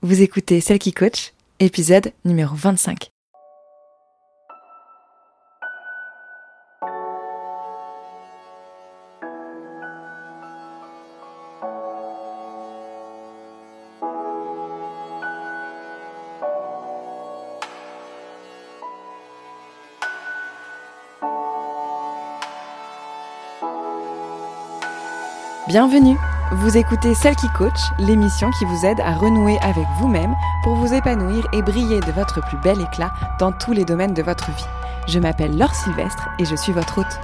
Vous écoutez Celle qui coach, épisode numéro 25. Bienvenue Vous écoutez Celle qui coach, l'émission qui vous aide à renouer avec vous-même pour vous épanouir et briller de votre plus bel éclat dans tous les domaines de votre vie. Je m'appelle Laure Sylvestre et je suis votre hôte.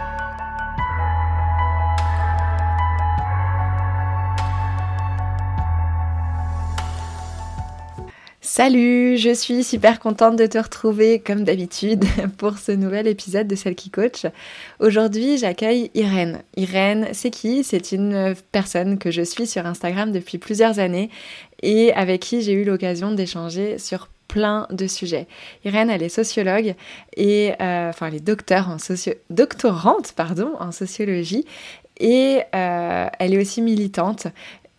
Salut, je suis super contente de te retrouver comme d'habitude pour ce nouvel épisode de Celle qui coach. Aujourd'hui, j'accueille Irène. Irène, c'est qui? C'est une personne que je suis sur Instagram depuis plusieurs années et avec qui j'ai eu l'occasion d'échanger sur plein de sujets. Irène, elle est sociologue et euh, enfin elle est en doctorante en sociologie et euh, elle est aussi militante.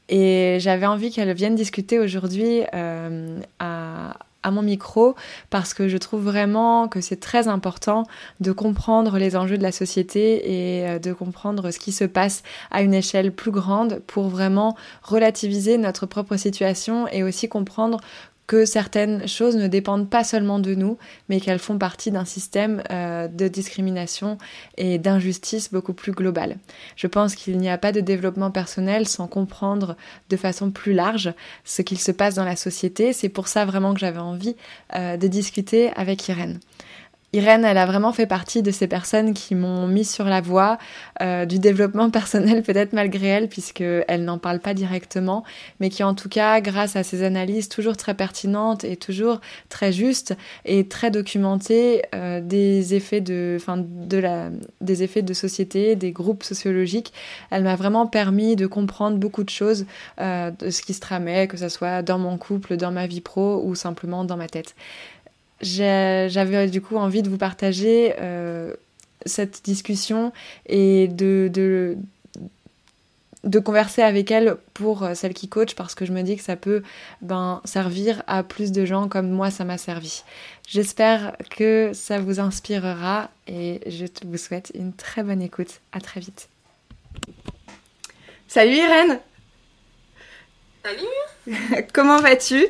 Et j'avais envie qu'elle vienne discuter aujourd'hui euh, à, mon micro parce que je trouve vraiment que c'est très important de comprendre les enjeux de la société et euh, de comprendre ce qui se passe à une échelle plus grande pour vraiment relativiser notre propre situation et aussi comprendre que certaines choses ne dépendent pas seulement de nous, mais qu'elles font partie d'un système euh, de discrimination et d'injustice beaucoup plus global. Je pense qu'il n'y a pas de développement personnel sans comprendre de façon plus large ce qu'il se passe dans la société. C'est pour ça vraiment que j'avais envie euh, de discuter avec Irène. Irène, elle a vraiment fait partie de ces personnes qui m'ont mis sur la voie euh, du développement personnel, peut-être malgré elle, puisqu'elle n'en parle pas directement, mais qui en tout cas, grâce à ses analyses toujours très pertinentes et toujours très justes et très documentées euh, des effets de, enfin, de la, des effets de société, des groupes sociologiques, elle m'a vraiment permis de comprendre beaucoup de choses euh, de ce qui se tramait, que ce soit dans mon couple, dans ma vie pro ou simplement dans ma tête j'avais du coup envie de vous partager euh, cette discussion et de, de, de, converser avec elle pour euh, celle qui coach parce que je me dis que ça peut ben, servir à plus de gens comme moi ça m'a servi. J'espère que ça vous inspirera et je vous souhaite une très bonne écoute. À très vite. Salut Irène Salut Comment vas-tu?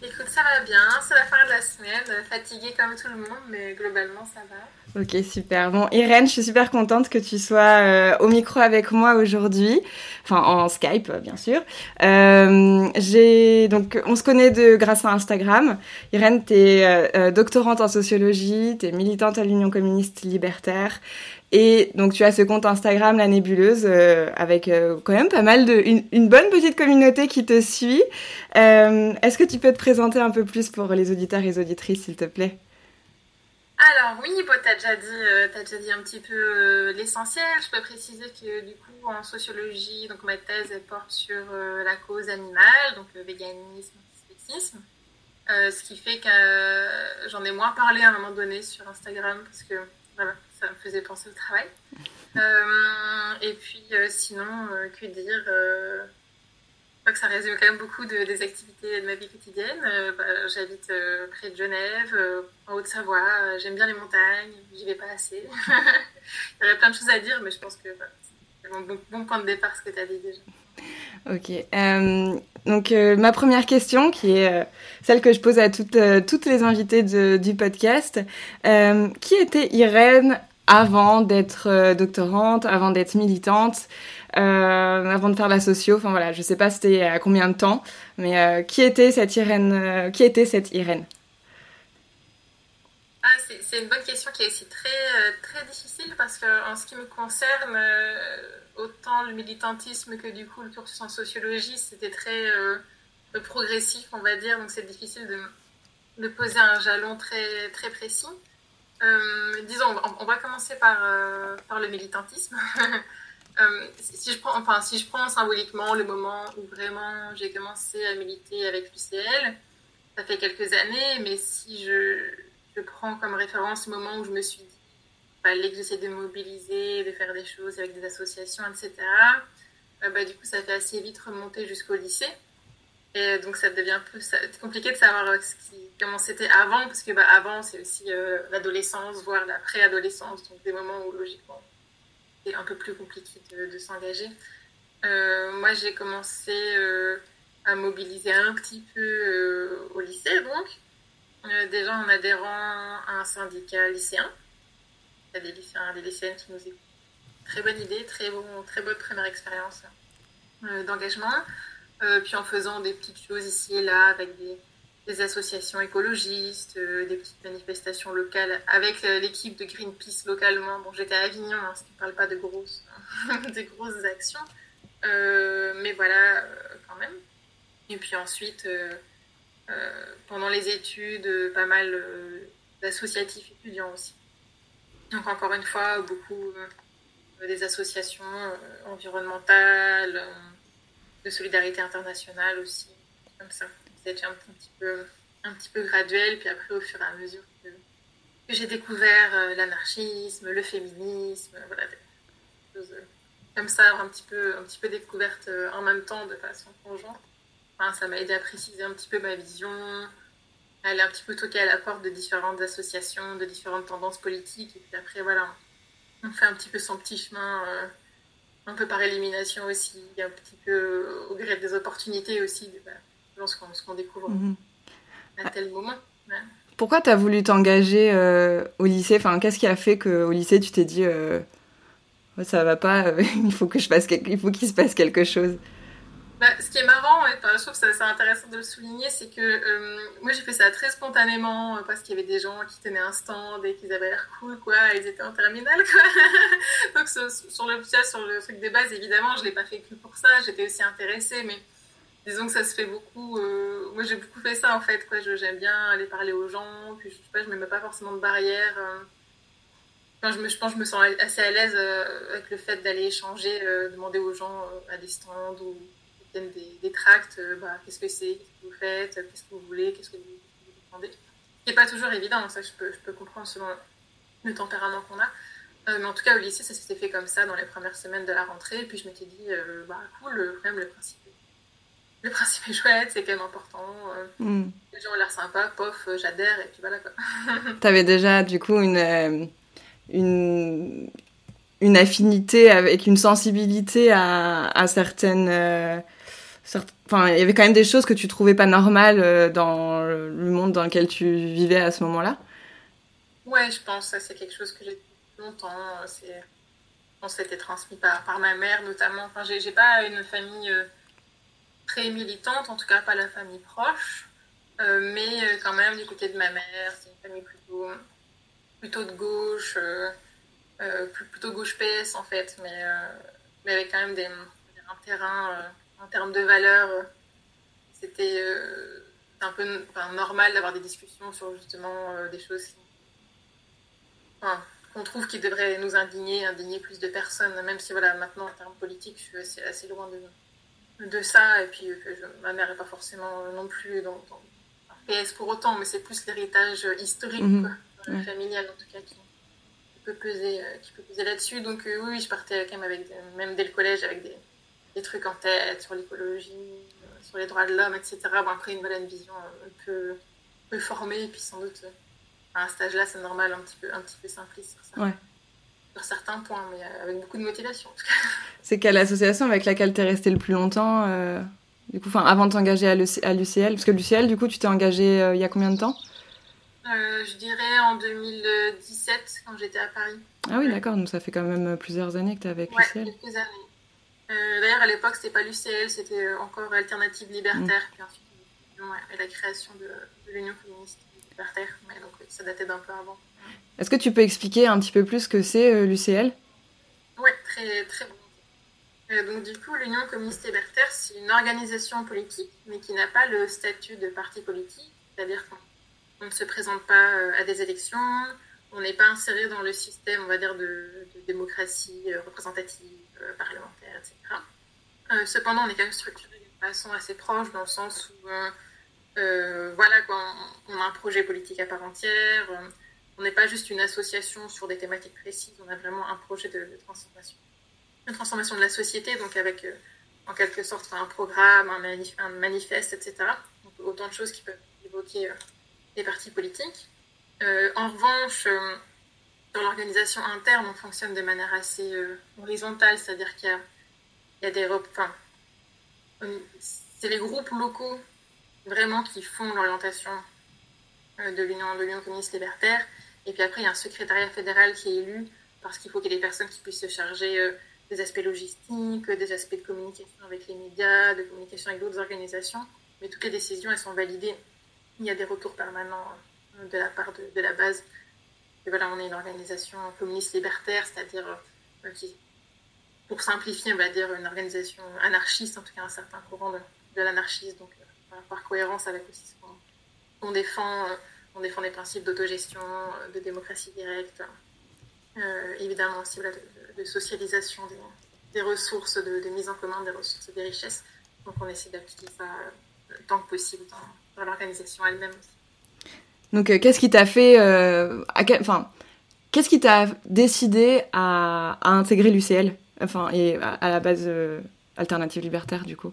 Écoute, ça va bien, c'est la fin de la semaine, fatiguée comme tout le monde, mais globalement ça va. Ok, super. Bon, Irène, je suis super contente que tu sois euh, au micro avec moi aujourd'hui, enfin en Skype bien sûr. Euh, j'ai donc, on se connaît de grâce à Instagram. Irène, tu es euh, doctorante en sociologie, tu es militante à l'Union communiste libertaire. Et donc tu as ce compte Instagram, la nébuleuse, avec quand même pas mal de, une, bonne petite communauté qui te suit. Est-ce que tu peux te présenter un peu plus pour les auditeurs et les auditrices, s'il te plaît? Alors oui, bon, tu as, déjà dit, euh, as déjà dit un petit peu euh, l'essentiel. Je peux préciser que du coup en sociologie, donc ma thèse elle porte sur euh, la cause animale, donc le véganisme, spécisme. ce qui fait que j'en ai moins parlé à un moment donné sur Instagram parce que voilà, ça me faisait penser au travail. Et puis sinon, que dire crois que ça résume quand même beaucoup de, des activités de ma vie quotidienne. Bah, J'habite près de Genève, en Haute-Savoie. J'aime bien les montagnes, j'y vais pas assez. Il y aurait plein de choses à dire, mais je pense que c'est mon bon, bon, point de départ ce que tu as dit déjà. Ok. Euh, donc euh, ma première question, qui est euh, celle que je pose à toutes, les invitées du podcast, qui était Irène avant d'être doctorante, avant d'être militante, avant de faire la socio Enfin voilà, je sais pas c'était à combien de temps, mais qui était cette Irène Qui était cette Irène? Ah, c'est une bonne question qui est aussi très, très difficile parce que en ce qui me concerne autant le militantisme que du coup le cursus en sociologie, c'était très euh, progressif, on va dire, donc c'est difficile de, poser un jalon très, très précis. Euh, disons, on, va commencer par, euh, par le militantisme. Euh, si, je prends, enfin, si je prends symboliquement le moment où vraiment j'ai commencé à militer avec l'UCL, ça fait quelques années, mais si je, prends comme référence le moment où je me suis dit fallait que j'essaie de mobiliser, de faire des choses avec des associations, etc. Euh, bah, du coup, ça fait assez vite remonter jusqu'au lycée. Et donc ça devient plus compliqué de savoir qui, comment c'était avant, parce que bah, avant c'est aussi l'adolescence, voire la préadolescence, donc des moments où logiquement un peu plus compliqué de, s'engager. moi j'ai commencé à mobiliser un petit peu au lycée donc, déjà en adhérant à un syndicat lycéen. Il y a des lycéens, des lycéennes qui nous écoutent. Très bonne idée, très, bon, très bonne première expérience euh, d'engagement. Euh, puis en faisant des petites choses ici et là avec des, associations écologistes, euh, des petites manifestations locales avec l'équipe de Greenpeace localement. Bon, j'étais à Avignon, hein, ce qui ne parle pas de grosses, des grosses actions. mais voilà, quand même. Et puis ensuite, pendant les études, pas mal d'associatifs étudiants aussi. Donc encore une fois, beaucoup des associations euh, environnementales, euh, de solidarité internationale aussi, comme ça. C'était un petit peu, un petit peu graduel, puis après au fur et à mesure que, j'ai découvert euh, l'anarchisme, le féminisme, voilà, des choses comme ça, un petit peu, un petit peu découverte en même temps de façon conjointe. Ça m'a aidé à préciser un petit peu ma vision, à aller un petit peu toquer à la porte de différentes associations, de différentes tendances politiques, et puis après voilà, on fait un petit peu son petit chemin, euh, un peu par élimination aussi, un petit peu au gré des opportunités aussi, bah, ce qu'on découvre mhm. à tel moment. Pourquoi tu as voulu t'engager euh, au lycée? Enfin, Qu'est-ce qui a fait qu'au lycée, tu t'es dit euh, ça va pas, il faut fasse il faut qu'il se passe quelque chose? Bah, ce qui est marrant, et je trouve que c'est intéressant de le souligner, c'est que euh, moi j'ai fait ça très spontanément euh, parce qu'il y avait des gens qui tenaient un stand et qu'ils avaient l'air cool, quoi, ils étaient en terminale, quoi. Donc sur, le, sur le truc des bases, évidemment, je l'ai pas fait que pour ça, j'étais aussi intéressée, mais disons que ça se fait beaucoup. Euh, moi j'ai beaucoup fait ça en fait, quoi. J'aime bien aller parler aux gens, je je me mets pas forcément de barrière. je, me, pense que je me sens assez à l'aise avec le fait d'aller échanger, demander aux gens à des stands ou des, des tracts, euh, bah, qu'est-ce que c'est, qu'est-ce que vous faites, qu'est-ce que vous voulez, qu'est-ce que vous, demandez. Ce n'est pas toujours évident, ça je peux, comprendre selon le tempérament qu'on a. Euh, mais en tout cas, au lycée, ça s'était fait comme ça dans les premières semaines de la rentrée. Et puis je m'étais dit, euh, bah cool, quand même, le principe, le principe est chouette, c'est quand même important. Mm. Les gens ont l'air sympas, pof, j'adhère, et puis voilà quoi. T'avais déjà, du coup, une, une, une affinité avec une sensibilité à, à certaines Enfin, il y avait quand même des choses que tu trouvais pas normales euh, dans le monde dans lequel tu vivais à ce moment-là? Ouais, je pense. Ça, c'est quelque chose que j'ai longtemps. On s'était transmis par, par ma mère, notamment. Enfin, j'ai, j'ai pas une famille euh, très militante, en tout cas pas la famille proche. Euh, mais quand même, du côté de ma mère, c'est une famille plutôt, plutôt de gauche, plutôt gauche PS en fait, mais, mais avec quand même des, un terrain en termes de valeurs, euh, c'était euh, un peu normal d'avoir des discussions sur justement euh, des choses qu'on trouve qui devraient nous indigner, indigner plus de personnes, même si voilà, maintenant en termes politiques, je suis assez, loin de, de ça, et puis ma mère n'est pas forcément non plus dans, PS pour autant, mais c'est plus l'héritage historique, mhm. familial en tout cas, qui, peut peser, qui peut peser là-dessus. Donc oui, je partais quand même, avec, même dès le collège avec des, des trucs en tête sur l'écologie, euh, sur les droits de l'homme, etc. Bon, après, une, voilà, une vision un peu, peu formée, et puis sans doute, euh, à un stage-là, c'est normal, un petit peu, un petit peu simpliste sur, ça. Sur certains points, mais euh, avec beaucoup de motivation. C'est quelle association avec laquelle tu es resté le plus longtemps du coup, avant de t'engager à l'UCL Parce que l'UCL, du coup, tu t'es engagé il y a combien de temps? Je dirais en 2017, quand j'étais à Paris. Ah oui, d'accord, donc ça fait quand même plusieurs années que tu es avec l'UCL. quelques années. Euh, d'ailleurs, à l'époque, c'était pas l'UCL, c'était euh, encore Alternative Libertaire, mm. puis ensuite et la création de, l'Union féministe libertaire. Mais donc, ça datait d'un peu avant. Est-ce que tu peux expliquer un petit peu plus ce que c'est euh, l'UCL Oui, très, très bon. donc, du coup, l'Union communiste libertaire, c'est une organisation politique, mais qui n'a pas le statut de parti politique, c'est-à-dire qu'on ne se présente pas à des élections, on n'est pas inséré dans le système, on va dire, de, démocratie représentative, parlementaire, etc. Euh, cependant, on est quand même structuré d'une façon assez proche, dans le sens où, euh, euh, voilà, quoi, on, a un projet politique à part entière, on n'est pas juste une association sur des thématiques précises, on a vraiment un projet de, transformation. Une transformation de la société, donc avec en quelque sorte un programme, un, manifeste, etc. Autant de choses qui peuvent évoquer les partis politiques. en revanche, sur l'organisation interne, on fonctionne de manière assez horizontale, c'est-à-dire qu'il y, y a, des... Enfin, c'est les groupes locaux vraiment qui font l'orientation euh, de l'Union communiste libertaire. Et puis après, il y a un secrétariat fédéral qui est élu parce qu'il faut qu'il y ait des personnes qui puissent se charger euh, des aspects logistiques, des aspects de communication avec les médias, de communication avec d'autres organisations. Mais toutes les décisions, elles sont validées. Il y a des retours permanents euh, de la part de, la base. Et voilà, on est une organisation communiste libertaire, c'est-à-dire qui, pour simplifier, on va dire une organisation anarchiste, en tout cas un certain courant de, de l'anarchisme. Donc, par cohérence avec aussi ce qu'on défend. Euh, on défend des principes d'autogestion, euh, de démocratie directe, euh, évidemment aussi de, socialisation des, ressources, de, mise en commun des ressources et des richesses. Donc on essaie d'appliquer ça tant que possible dans, l'organisation elle-même aussi. Donc qu'est-ce qui t'a fait, enfin, qu'est-ce qui t'a décidé à, intégrer l'UCL, enfin, et à, la base alternative libertaire du coup?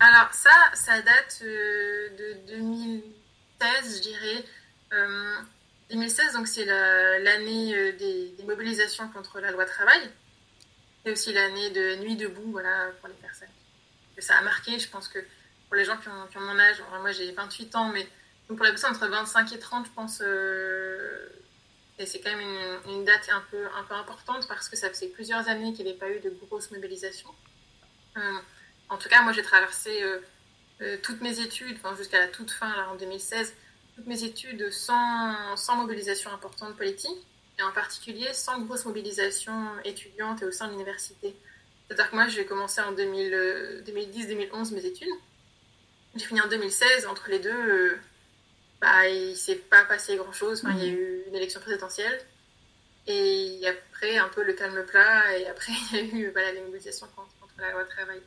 Alors ça, ça date euh, de 2016, je dirais. 2016, euh, donc c'est l'année euh, des, mobilisations contre la loi travail. C'est aussi l'année de Nuit debout, voilà, pour les personnes que ça a marqué. Je pense que pour les gens qui ont, mon âge, moi j'ai 28 ans, mais pour les personnes entre 25 et 30, je pense et c'est quand même une, date un peu, importante parce que ça faisait plusieurs années qu'il n'y avait pas eu de grosses mobilisations. En tout cas, moi, j'ai traversé euh, euh, toutes mes études, jusqu'à la toute fin, là, en 2016, toutes mes études sans, mobilisation importante politique, et en particulier sans grosse mobilisation étudiante et au sein de l'université. C'est-à-dire que moi, j'ai commencé en 2010-2011 euh, mes études. J'ai fini en 2016. Entre les deux, bah, il ne s'est pas passé grand-chose. il y a eu une élection présidentielle. Et après, un peu le calme plat. Et après, il y a eu voilà, les mobilisations contre, contre la loi travail.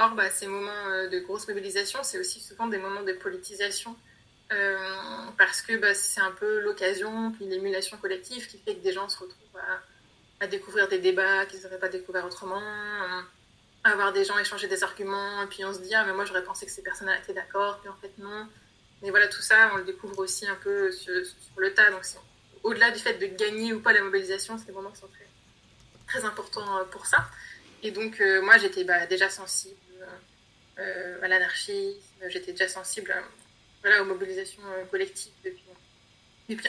Or, bah, ces moments euh, de grosse mobilisation, c'est aussi souvent des moments de politisation. Euh, parce que bah, c'est un peu l'occasion, puis l'émulation collective qui fait que des gens se retrouvent à, découvrir des débats qu'ils n'auraient pas découvert autrement, à avoir des gens échanger des arguments, et puis on se dit, ah, mais moi j'aurais pensé que ces personnes étaient d'accord, puis en fait non. Mais voilà, tout ça, on le découvre aussi un peu sur, le tas. Donc, au-delà du fait de gagner ou pas la mobilisation, c'est des moments sont très, très importants euh, pour ça. Et donc, moi, j'étais bah, déjà sensible à l'anarchisme. J'étais déjà sensible voilà, aux mobilisations euh, collectives depuis,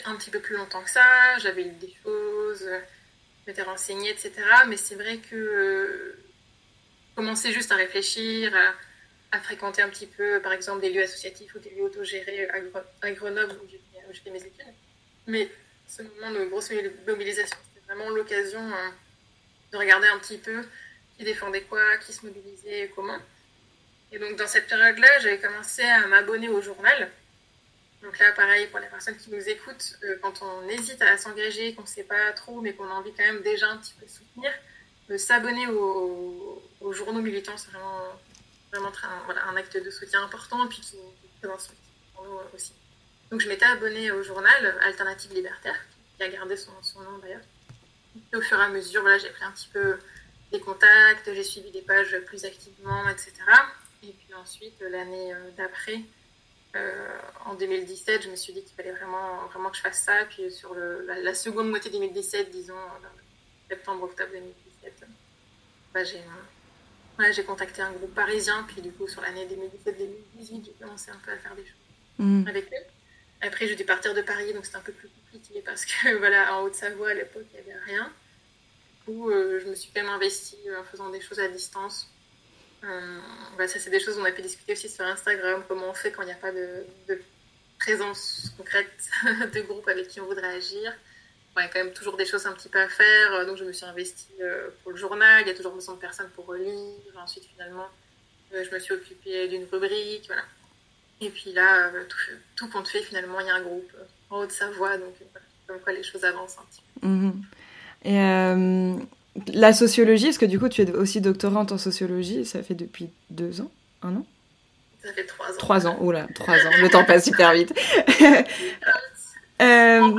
un petit peu plus longtemps que ça. J'avais lu des choses, je m'étais renseignée, etc. Mais c'est vrai que euh, commencer juste à réfléchir, à, fréquenter un petit peu, par exemple, des lieux associatifs ou des lieux autogérés à, Grenoble où j'ai fait mes études. Mais ce moment de grosse mobilisation, c'était vraiment l'occasion hein, de regarder un petit peu qui défendait quoi, qui se mobilisait, comment. Et donc, dans cette période-là, j'avais commencé à m'abonner au journal. Donc là, pareil, pour les personnes qui nous écoutent, euh, quand on hésite à s'engager, qu'on ne sait pas trop, mais qu'on a envie quand même déjà un petit peu de soutenir, de s'abonner aux, journaux militants, c'est vraiment, vraiment un, acte de soutien important, et puis qui, est très nous aussi. Donc je m'étais abonnée au journal Alternative Libertaire, qui a gardé son, nom d'ailleurs. Et au fur et à mesure, voilà, j'ai pris un petit peu des contacts, j'ai suivi des pages plus activement, etc. Et puis ensuite, l'année euh, d'après, euh, en 2017, je me suis dit qu'il fallait vraiment, vraiment que je fasse ça. Puis sur le, la, seconde moitié 2017, disons, septembre-octobre 2017, bah, j'ai j'ai contacté un groupe parisien. Puis du coup, sur l'année 2017-2018, j'ai commencé un peu à faire des choses mmh. avec eux. Après, j'ai dû partir de Paris, donc c'était un peu plus compliqué parce que voilà, en Haute-Savoie, à l'époque, il n'y avait rien. Coup, euh, je me suis quand même investie en faisant des choses à distance euh, ça, c'est des choses qu'on a pu discuter aussi sur Instagram, comment on fait quand il n'y a pas de, présence concrète de groupe avec qui on voudrait agir. il y a quand même toujours des choses un petit peu à faire, donc je me suis investie euh, pour le journal, il y a toujours besoin de personnes pour relire. Ensuite, finalement, euh, je me suis occupée d'une rubrique, voilà. Et puis là, tout, compte fait, finalement, il y a un groupe en Haute-Savoie, donc comme quoi les choses avancent un petit peu. Mhm. Et la sociologie, parce que du coup, tu es aussi doctorante en sociologie, ça fait depuis deux ans Un an? Ça fait trois ans. Trois ans, oula, trois ans, le temps passe super vite. euh,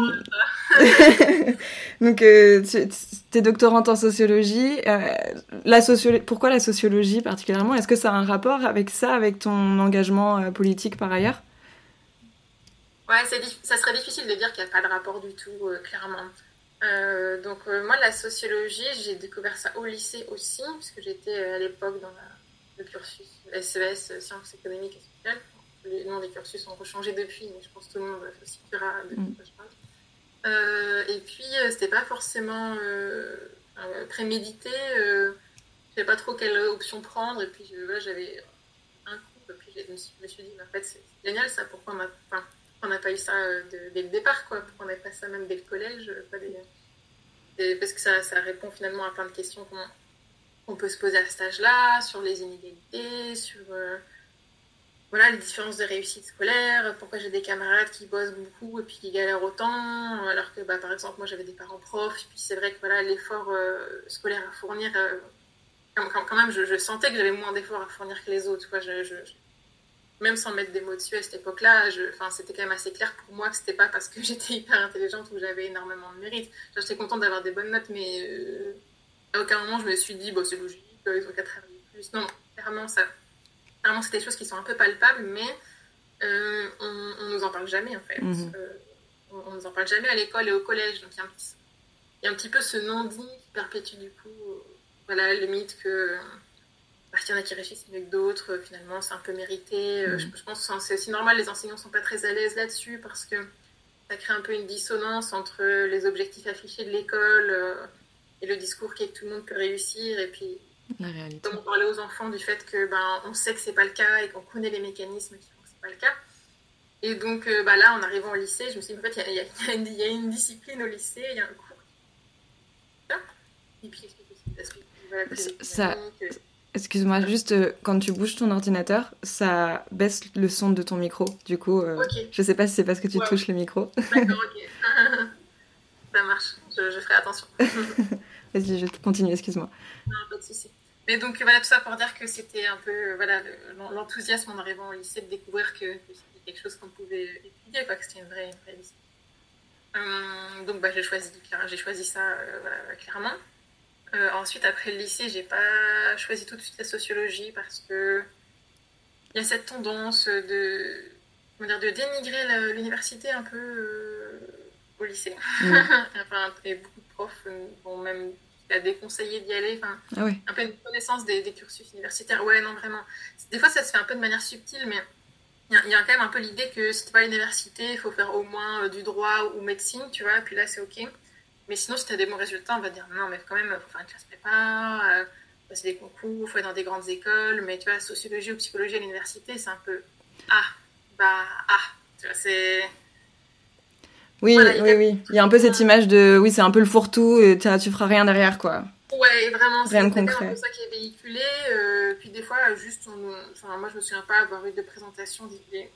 Donc, euh, tu es doctorante en sociologie. Euh, la Pourquoi la sociologie particulièrement? Est-ce que ça a un rapport avec ça, avec ton engagement euh, politique par ailleurs? Ouais, ça serait difficile de dire qu'il n'y a pas de rapport du tout, clairement. Donc, moi, la sociologie, j'ai découvert ça au lycée aussi, puisque j'étais à l'époque dans le cursus SES, sciences économiques et sociales. Les noms des cursus ont changé depuis, mais je pense que tout le monde se situera de mm. quoi je parle. Euh, et puis, euh, c'était pas forcément euh, prémédité. je savais pas trop quelle option prendre. Et puis, j'avais un coup. Et puis, je me suis, dit, en fait, c'est génial ça. Pourquoi on n'a pas eu ça dès le départ quoi Pourquoi on n'a pas ça même dès le collège Parce que ça, répond finalement à plein de questions qu'on peut se poser à cet âge-là, sur les inégalités, sur voilà, les différences de réussite scolaire, pourquoi j'ai des camarades qui bossent beaucoup et puis qui galèrent autant, alors que bah, par exemple moi j'avais des parents profs, et puis c'est vrai que voilà, l'effort euh, scolaire à fournir, euh, quand, même je, sentais que j'avais moins d'efforts à fournir que les autres. Quoi. Même sans mettre des mots dessus à cette époque-là, c'était quand même assez clair pour moi que c'était pas parce que j'étais hyper intelligente ou j'avais énormément de mérite. J'étais contente d'avoir des bonnes notes, mais euh, à aucun moment je me suis dit, bon, c'est logique, ils ont qu'à travailler plus. Non, clairement ça Vraiment, c'est des choses qui sont un peu palpables, mais euh, on, on nous en parle jamais en fait. Mhm. Euh, on, ne nous en parle jamais à l'école et au collège. Donc il y, a un petit, il y a un petit peu ce non-dit qui perpétue du coup, euh, voilà, le mythe que parce qu'il y en a qui réussissent mieux que d'autres, finalement c'est un peu mérité. Mhm. Je, pense que c'est aussi normal, les enseignants sont pas très à l'aise là-dessus parce que ça crée un peu une dissonance entre les objectifs affichés de l'école et le discours qui est que tout le monde peut réussir et puis on parlait aux enfants du fait que ben, on sait que c'est pas le cas et qu'on connaît les mécanismes qui font que c'est pas le cas. Et donc euh, bah, là, en arrivant au lycée, je me suis dit, en fait, il y, y, a une discipline au lycée, il y a un cours. Et puis, ça, Excuse-moi, juste euh, quand tu bouges ton ordinateur, ça baisse le son de ton micro. Du coup, euh, je sais pas si c'est parce que tu touches le micro. D'accord, ok. ça marche, je, je ferai attention. Vas-y, je continue, excuse-moi. Non, pas de souci. Mais donc voilà, tout ça pour dire que c'était un peu voilà l'enthousiasme en arrivant au lycée de découvrir que, c'était quelque chose qu'on pouvait étudier, quoi, que c'était une vraie, une vraie hum, donc bah, j'ai choisi, j'ai choisi ça euh, voilà, clairement. Euh, ensuite, après le lycée, j'ai pas choisi tout de suite la sociologie parce que il y a cette tendance de, dire, de dénigrer l'université un peu euh, au lycée. Mmh. enfin, et beaucoup de profs vont même à déconseiller d'y aller. Enfin, ah Un peu une connaissance des, cursus universitaires. Ouais, non, vraiment. Des fois, ça se fait un peu de manière subtile, mais il y, a quand même un peu l'idée que si tu pas à l'université, il faut faire au moins euh, du droit ou médecine, tu vois, puis là, c'est OK. Mais sinon, si tu as des bons résultats, on va dire non, mais quand même, il faut faire une classe prépa, euh, passer des concours, il faut aller dans des grandes écoles. Mais tu vois, sociologie ou psychologie à l'université, c'est un peu ah, bah, ah. Tu vois, c'est oui, oui, oui. Il y a un peu cette image de, oui, c'est un peu le fourre-tout, et tu feras rien derrière, quoi. Ouais, vraiment, c'est un peu ça qui est véhiculé. Euh, puis des fois, juste, enfin, moi, je me souviens pas avoir eu de présentation d'hiver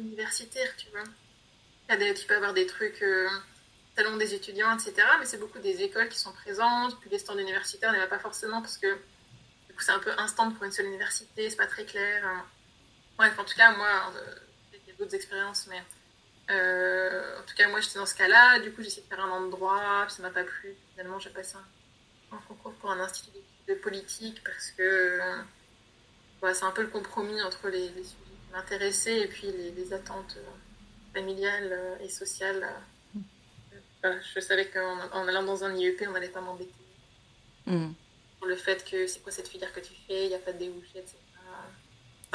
universitaire, tu vois. Il tu peux avoir des trucs, euh, salon des étudiants, etc. Mais c'est beaucoup des écoles qui sont présentes, puis les stands universitaires, n'y va pas forcément parce que du coup, c'est un peu instant pour une seule université, c'est pas très clair. Bref, en tout cas, moi, il y a d'autres expériences, mais euh, en tout cas, moi, j'étais dans ce cas-là. Du coup, j'ai essayé de faire un endroit, puis ça m'a pas plu. Finalement, j'ai passé un, concours pour un institut de politique parce que c'est un peu le compromis entre les, sujets qui m'intéressaient et puis les, attentes euh, familiales euh, et sociales. Je savais qu'en allant dans un IEP, on n'allait pas m'embêter. Mmh. Pour le fait que c'est quoi cette filière que tu fais, il n'y a pas de débouché, etc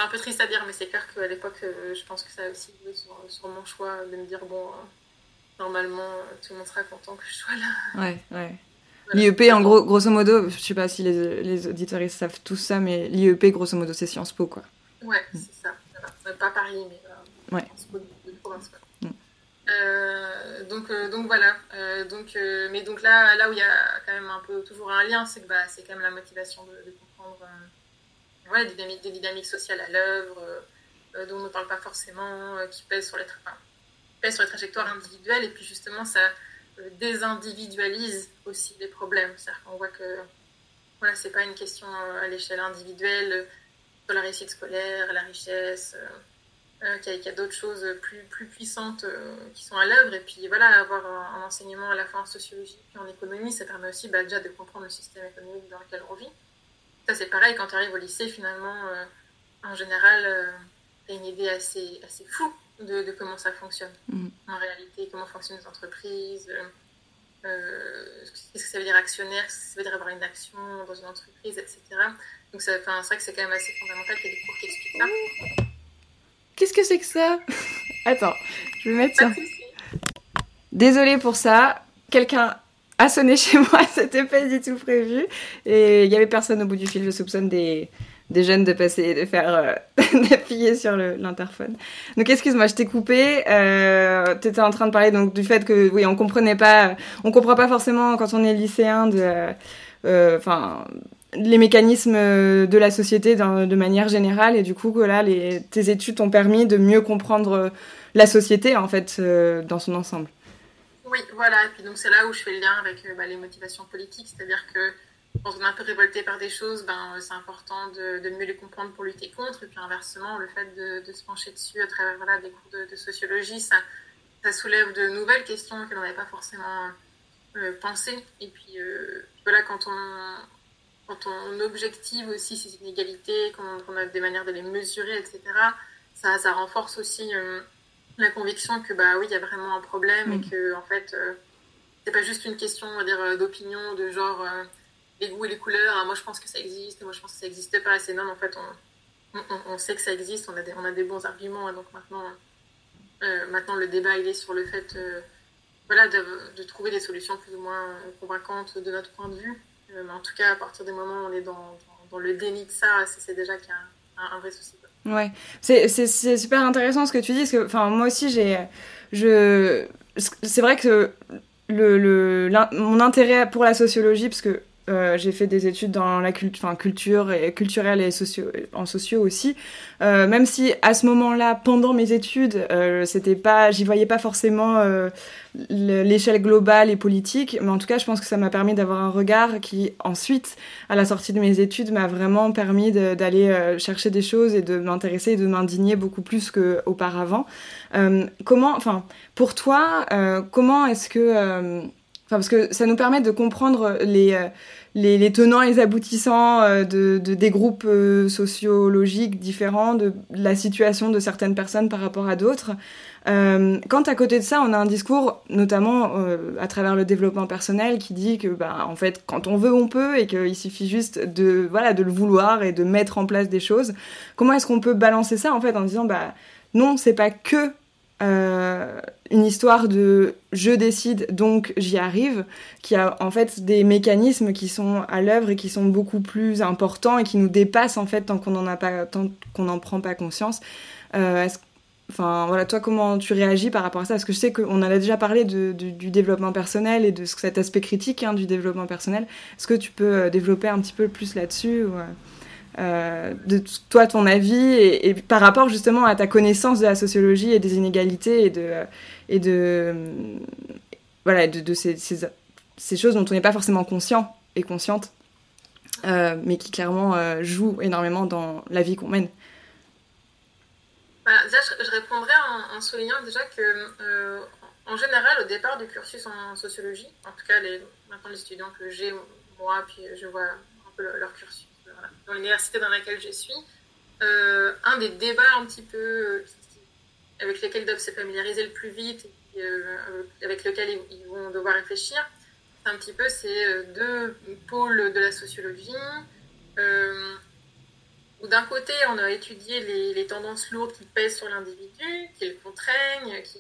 c'est un peu triste à dire, mais c'est clair qu'à l'époque, euh, je pense que ça a aussi joué sur, mon choix de me dire bon, euh, normalement, euh, tout le monde sera content que je sois là. Ouais, ouais. L'IEP, en gros, grosso modo, je sais pas si les, les auditeurs savent tout ça, mais l'IEP, grosso modo, c'est Sciences Po, quoi. Ouais, mm. c'est ça. Pas Paris, mais ouais. Sciences Po de, province, quoi. Mm. donc, donc voilà. donc, mais donc là, là où il y a quand même un peu toujours un lien, c'est que bah, c'est quand même la motivation de, comprendre des, dynamiques, des dynamiques sociales à l'œuvre, euh, euh, dont on ne parle pas forcément, euh, qui pèsent sur, les trajectoires individuelles, et puis justement, ça désindividualise aussi les problèmes. C'est-à-dire qu'on voit que voilà, c'est pas une question à l'échelle individuelle sur la réussite scolaire, la richesse, qu'il y a, d'autres choses plus, plus puissantes qui sont à l'œuvre. Et puis voilà, avoir un, enseignement à la fois en sociologie et en économie, ça permet aussi bah, déjà de comprendre le système économique dans lequel on vit. Ça, c'est pareil, quand tu arrives au lycée, finalement, en général, tu as une idée assez, assez floue de, comment ça fonctionne. Mm. En réalité, comment fonctionnent les entreprises, euh, qu'est-ce que ça veut dire actionnaire, qu'est-ce que ça veut dire avoir une action dans une entreprise, etc. Donc c'est vrai que c'est quand même assez fondamental qu'il y ait des cours qui expliquent ça. Qu'est-ce que c'est que ça Attends, je vais mettre ça. Désolée pour ça. Quelqu'un a sonné chez moi, c'était pas du tout prévu. Et il y avait personne au bout du fil, je soupçonne des, des jeunes de passer, de faire, euh, d'appuyer sur l'interphone. Donc excuse-moi, je t'ai coupé. Euh, tu étais en train de parler donc du fait que oui, on comprenait pas, on comprend pas forcément quand on est lycéen de, euh, enfin. Les mécanismes de la société de manière générale et du coup là les, tes études t'ont permis de mieux comprendre la société en fait dans son ensemble. Oui, voilà, et puis donc c'est là où je fais le lien avec bah, les motivations politiques, c'est-à-dire que quand on est un peu révolté par des choses, ben, c'est important de, mieux les comprendre pour lutter contre. Et puis inversement, le fait de, se pencher dessus à travers voilà, des cours de, sociologie, ça, soulève de nouvelles questions que l'on n'avait pas forcément euh, pensées. Et puis euh, voilà, quand on, quand on objective aussi ces inégalités, quand on, a des manières de les mesurer, etc., ça, ça renforce aussi euh, la conviction que bah oui, il y a vraiment un problème et mm. que en fait, c'est pas juste une question d'opinion, de genre les goûts et les couleurs. Ah, moi, je pense que ça existe. Moi, je pense que ça n'existe pas. C'est non, en fait, on, on, sait que ça existe. On a des, on a des bons arguments. Hein, donc maintenant, euh, maintenant, le débat, il est sur le fait euh, voilà, de, de, trouver des solutions plus ou moins convaincantes de notre point de vue. Euh, mais en tout cas, à partir du moment où on est dans, dans, le déni de ça, c'est déjà qu'il y a un, vrai souci. Ouais, c'est super intéressant ce que tu dis. Parce que, enfin, moi aussi, j'ai. Je... C'est vrai que le, le, mon intérêt pour la sociologie, parce que euh, j'ai fait des études dans la culture et culturelle et en sociaux aussi. Euh, même si à ce moment-là, pendant mes études, euh, c'était pas, j'y voyais pas forcément l'échelle globale et politique, mais en tout cas, je pense que ça m'a permis d'avoir un regard qui, ensuite, à la sortie de mes études, m'a vraiment permis d'aller chercher des choses et de m'intéresser et de m'indigner beaucoup plus qu'auparavant. comment, enfin, pour toi, comment est-ce que parce que ça nous permet de comprendre les, euh, les, tenants et les aboutissants euh, de, de, des groupes euh, sociologiques différents, de la situation de certaines personnes par rapport à d'autres. Euh, quand à côté de ça, on a un discours, notamment à travers le développement personnel, qui dit que, bah, en fait, quand on veut, on peut, et qu'il suffit juste de, voilà, de le vouloir et de mettre en place des choses. Comment est-ce qu'on peut balancer ça, en fait, en disant, bah, non, c'est pas que une histoire de je décide donc j'y arrive, qui a en fait des mécanismes qui sont à l'œuvre et qui sont beaucoup plus importants et qui nous dépassent en fait tant qu'on n'en a pas, tant qu'on prend pas conscience. Euh, enfin voilà, toi comment tu réagis par rapport à ça? Parce que je sais qu'on a déjà parlé de, du développement personnel et de cet aspect critique hein, du développement personnel. Est-ce que tu peux euh, développer un petit peu plus là-dessus ou, euh, de toi ton avis et, par rapport justement à ta connaissance de la sociologie et des inégalités et de et de voilà de, ces, choses dont on n'est pas forcément conscient et consciente euh, mais qui clairement euh, jouent énormément dans la vie qu'on mène. Bah, je, répondrais en, soulignant déjà que en général au départ du cursus en sociologie en tout cas les, maintenant les étudiants que j'ai moi puis je vois un peu leur cursus dans l'université dans laquelle je suis, euh, un des débats un petit peu euh, avec lesquels ils doivent se familiariser le plus vite, et, euh, avec lequel ils, vont devoir réfléchir, un petit peu ces deux pôles de la sociologie. où d'un côté, on a étudié les, tendances lourdes qui pèsent sur l'individu, qui le contraignent, qui,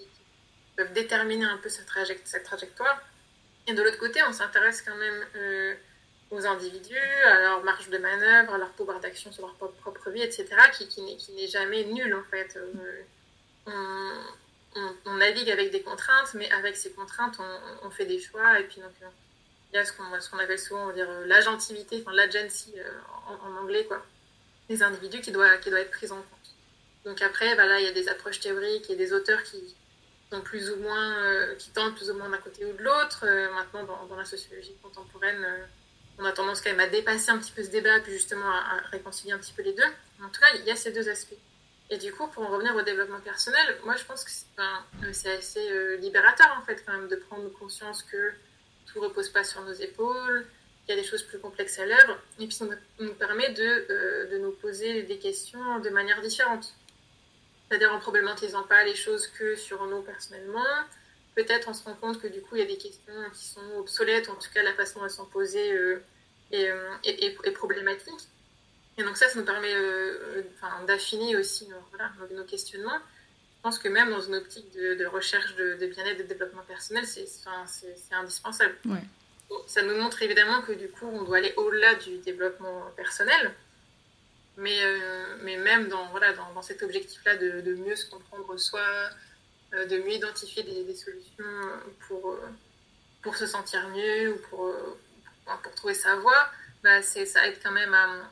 peuvent déterminer un peu sa, trajectoire. Et de l'autre côté, on s'intéresse quand même aux individus, à leur marge de manœuvre, à leur pouvoir d'action sur leur propre vie, etc., qui, qui n'est jamais nul en fait. Euh, on, navigue avec des contraintes, mais avec ces contraintes, on, fait des choix. Et puis donc, euh, il y a ce qu'on appelle souvent on dire, euh, l'agentivité, enfin l'agency en, anglais, quoi. Des individus qui doivent qui doit être pris en compte. Donc après, bah il y a des approches théoriques et des auteurs qui plus ou moins, qui tentent plus ou moins d'un côté ou de l'autre. maintenant, dans, la sociologie contemporaine, on a tendance quand même à dépasser un petit peu ce débat, puis justement à, réconcilier un petit peu les deux. En tout cas, il y a ces deux aspects. Et du coup, pour en revenir au développement personnel, moi je pense que c'est assez libérateur en fait quand même de prendre conscience que tout repose pas sur nos épaules, qu'il y a des choses plus complexes à l'œuvre, et puis ça nous permet de, de nous poser des questions de manière différente. C'est-à-dire en problématisant pas les choses que sur nous personnellement, peut-être on se rend compte que du coup il y a des questions qui sont obsolètes, en tout cas la façon dont elles sont posées euh, euh, est, problématique. Et donc ça, ça nous permet euh, d'affiner aussi nos, questionnements. Je pense que même dans une optique de, recherche de, bien-être, de développement personnel, c'est indispensable. Ça nous montre évidemment que du coup, on doit aller au-delà du développement personnel. Mais, mais même dans, voilà, dans, dans cet objectif-là de, de, mieux se comprendre soi, de mieux identifier des, solutions pour, euh, pour se sentir mieux ou pour, euh, pour, trouver sa voie, bah, ça aide quand même à,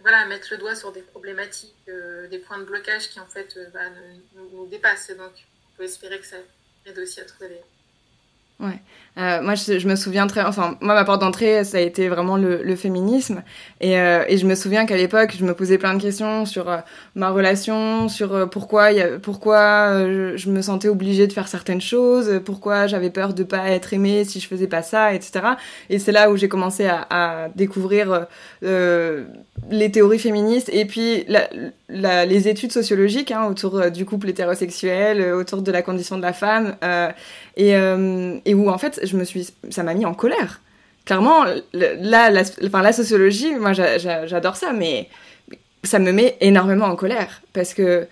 voilà, à mettre le doigt sur des problématiques, des points de blocage qui en fait bah, nous, nous, dépassent. Donc, on peut espérer que ça aide aussi à trouver des, Ouais. Euh, moi, je, me souviens très, enfin, moi, ma porte d'entrée, ça a été vraiment le, le féminisme, et, euh, et, je me souviens qu'à l'époque, je me posais plein de questions sur euh, ma relation, sur euh, pourquoi, y a, pourquoi je, me sentais obligée de faire certaines choses, pourquoi j'avais peur de pas être aimée si je faisais pas ça, etc. Et c'est là où j'ai commencé à, à découvrir les théories féministes et puis la, les études sociologiques hein, autour du couple hétérosexuel, autour de la condition de la femme, et et où en fait je me suis ça m'a mis en colère. Clairement la, enfin, la sociologie moi j'adore ça mais ça me met énormément en colère parce que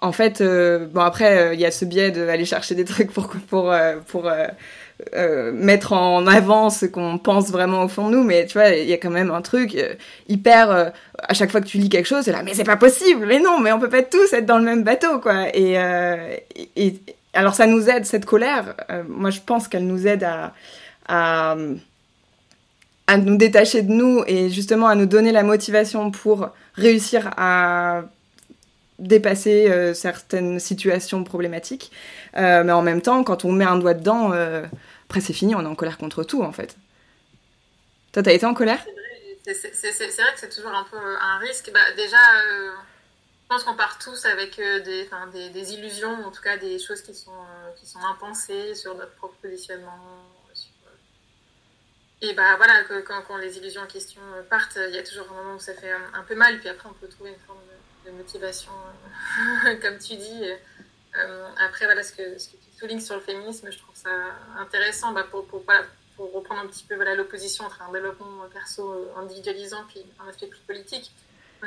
en fait euh, bon après euh, il y a ce biais d'aller chercher des trucs euh, pour mettre en avant ce qu'on pense vraiment au fond de nous, mais tu vois, il y a quand même un truc hyper. à chaque fois que tu lis quelque chose, c'est là, mais c'est pas possible, mais non, mais on peut pas tous être dans le même bateau, quoi. Et, alors ça nous aide, cette colère, euh, moi je pense qu'elle nous aide à, à, nous détacher de nous et justement à nous donner la motivation pour réussir à dépasser euh, certaines situations problématiques. Euh, mais en même temps, quand on met un doigt dedans, après c'est fini, on est en colère contre tout en fait. Toi, t'as été en colère? C'est vrai que c'est toujours un peu un risque. Bah, déjà je pense qu'on part tous avec euh, des, illusions, en tout cas des choses qui sont, euh, impensées sur notre propre positionnement. Euh, et bah voilà, quand, les illusions en question partent, il y a toujours un moment où ça fait un, peu mal, puis après on peut trouver une forme de, motivation, comme tu dis. après, voilà, ce que, ce que sur le féminisme, je trouve ça intéressant bah, pour, reprendre un petit peu l'opposition entre un développement perso individualisant puis un aspect plus politique.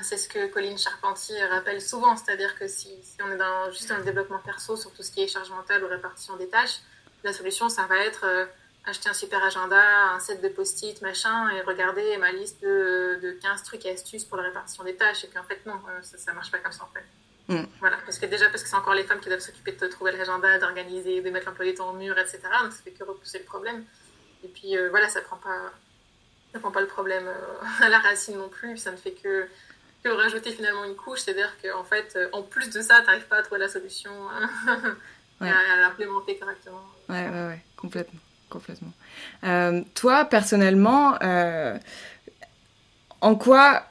C'est ce que Colline Charpentier rappelle souvent, c'est-à-dire que si, on est juste dans le développement perso sur tout ce qui est charge mentale ou répartition des tâches, la solution, ça va être euh, acheter un super agenda, un set de post-it, machin, et regarder ma liste de, de, 15 trucs et astuces pour la répartition des tâches. Et puis en fait, non, euh, ça, ne marche pas comme ça en fait. Mm. Voilà, parce que déjà, parce que c'est encore les femmes qui doivent s'occuper de trouver l'agenda, d'organiser, de mettre l'emploi du temps au mur, etc. Donc ça fait que repousser le problème. Et puis euh, voilà, ça prend pas, ça prend pas le problème à la racine non plus. Ça ne fait que que rajouter finalement une couche, c'est-à-dire qu'en fait, euh, en plus de ça, tu n'arrives pas à trouver la solution, hein, à, l'implémenter correctement. Ouais, ouais, ouais, complètement. complètement. Euh, toi, personnellement, euh, en quoi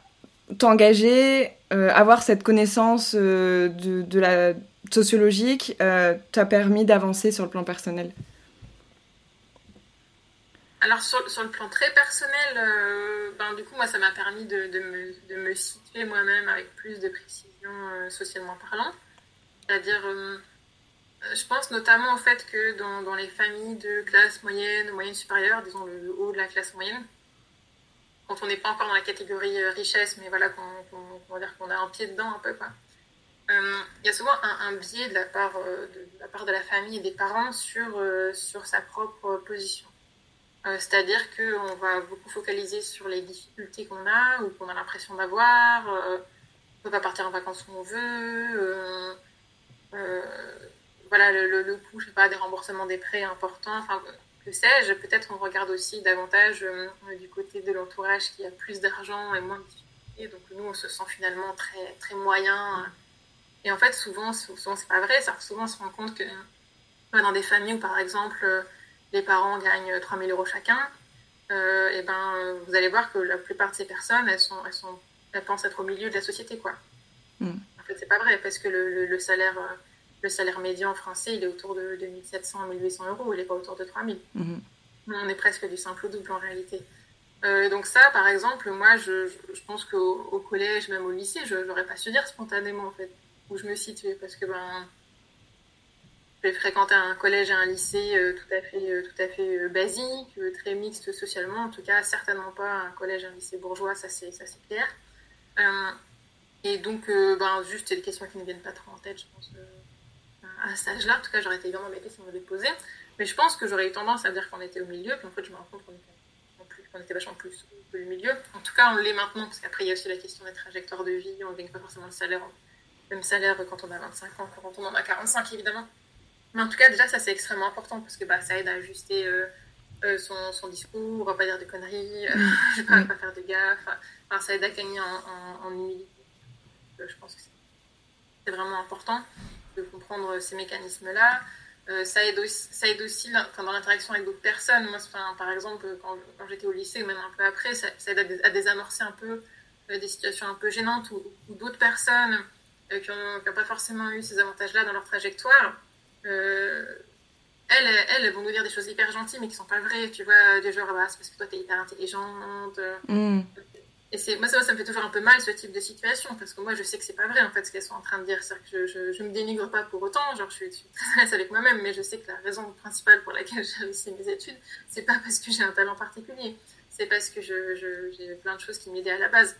t'engager, avoir cette connaissance de, de, la sociologique t'a permis d'avancer sur le plan personnel alors sur, le plan très personnel, euh, ben, du coup moi ça m'a permis de, me, situer moi-même avec plus de précision euh, socialement parlant. C'est-à-dire, euh, je pense notamment au fait que dans, dans, les familles de classe moyenne, moyenne supérieure, disons le, haut de la classe moyenne, quand on n'est pas encore dans la catégorie richesse, mais voilà, qu'on dire qu'on a un pied dedans un peu quoi. Il y a souvent un, biais de la, part, de, la part de la famille et des parents sur, sur sa propre position. Euh, c'est-à-dire qu'on va beaucoup focaliser sur les difficultés qu'on a ou qu'on a l'impression d'avoir. Euh, on ne peut pas partir en vacances où on veut. Euh, voilà, le, le, coût, je sais pas, des remboursements des prêts importants. Enfin, que sais-je. Peut-être on regarde aussi davantage du côté de l'entourage qui a plus d'argent et moins de difficultés. Donc nous, on se sent finalement très, très moyen. Et en fait, souvent, souvent c'est pas vrai. Ça, souvent, on se rend compte que dans des familles où, par exemple, les parents gagnent 3000 euros chacun, euh, et ben, vous allez voir que la plupart de ces personnes, elles, sont, elles, sont, elles pensent être au milieu de la société. Quoi. Hmm. c'est pas vrai parce que le, salaire, le salaire médian français, il est autour de, 2700 1800 euros, il n'est pas autour de 3000. Mm On est presque du simple au double en réalité. donc ça, par exemple, moi, je, je pense qu'au collège, même au lycée, je n'aurais pas su dire spontanément en fait où je me situais parce que ben j'ai fréquenté un collège et un lycée euh, tout à fait, euh, tout à fait euh, basique, très mixte socialement. En tout cas, certainement pas un collège et un lycée bourgeois, ça c'est, ça c'est clair. et donc, ben, juste, c'est des questions qui ne viennent pas trop en tête, je pense, à cet âge-là. En tout cas, j'aurais été bien embêtée si on m'avait posé. Mais je pense que j'aurais eu tendance à dire qu'on était au milieu, puis en fait, je me rends compte qu'on était, était vachement plus au milieu. En tout cas, on l'est maintenant, parce qu'après, il y a aussi la question des trajectoires de vie. On ne gagne pas forcément le salaire, même salaire quand on a 25 ans, quand on en a 45, évidemment. Mais en tout cas, déjà, ça, c'est extrêmement important parce que bah, ça aide à ajuster euh, euh, son, son, discours, à pas dire de conneries, euh, mm. pas, pas, faire de gaffe. Enfin, ça aide à gagner en, en, humilité. je pense que c'est vraiment important de comprendre ces mécanismes-là. ça, aide aussi, ça aide aussi dans l'interaction avec d'autres personnes. Moi, par exemple, quand, quand j'étais au lycée ou même un peu après, ça, aide à, désamorcer un peu des situations un peu gênantes où, d'autres personnes qui n'ont pas forcément eu ces avantages-là dans leur trajectoire euh, elles, elles vont nous dire des choses hyper gentilles, mais qui sont pas vraies, tu vois, du genre, bah, c'est parce que toi, tu es hyper intelligente. Mm. Et c'est, moi, ça, me fait toujours un peu mal, ce type de situation, parce que moi, je sais que c'est pas vrai, en fait, ce qu'elles sont en train de dire. C'est-à-dire que je, je, me dénigre pas pour autant, genre, je suis, très avec moi-même, mais je sais que la raison principale pour laquelle j'ai réussi mes études, c'est pas parce que j'ai un talent particulier, c'est parce que je, j'ai plein de choses qui m'aidaient à la base.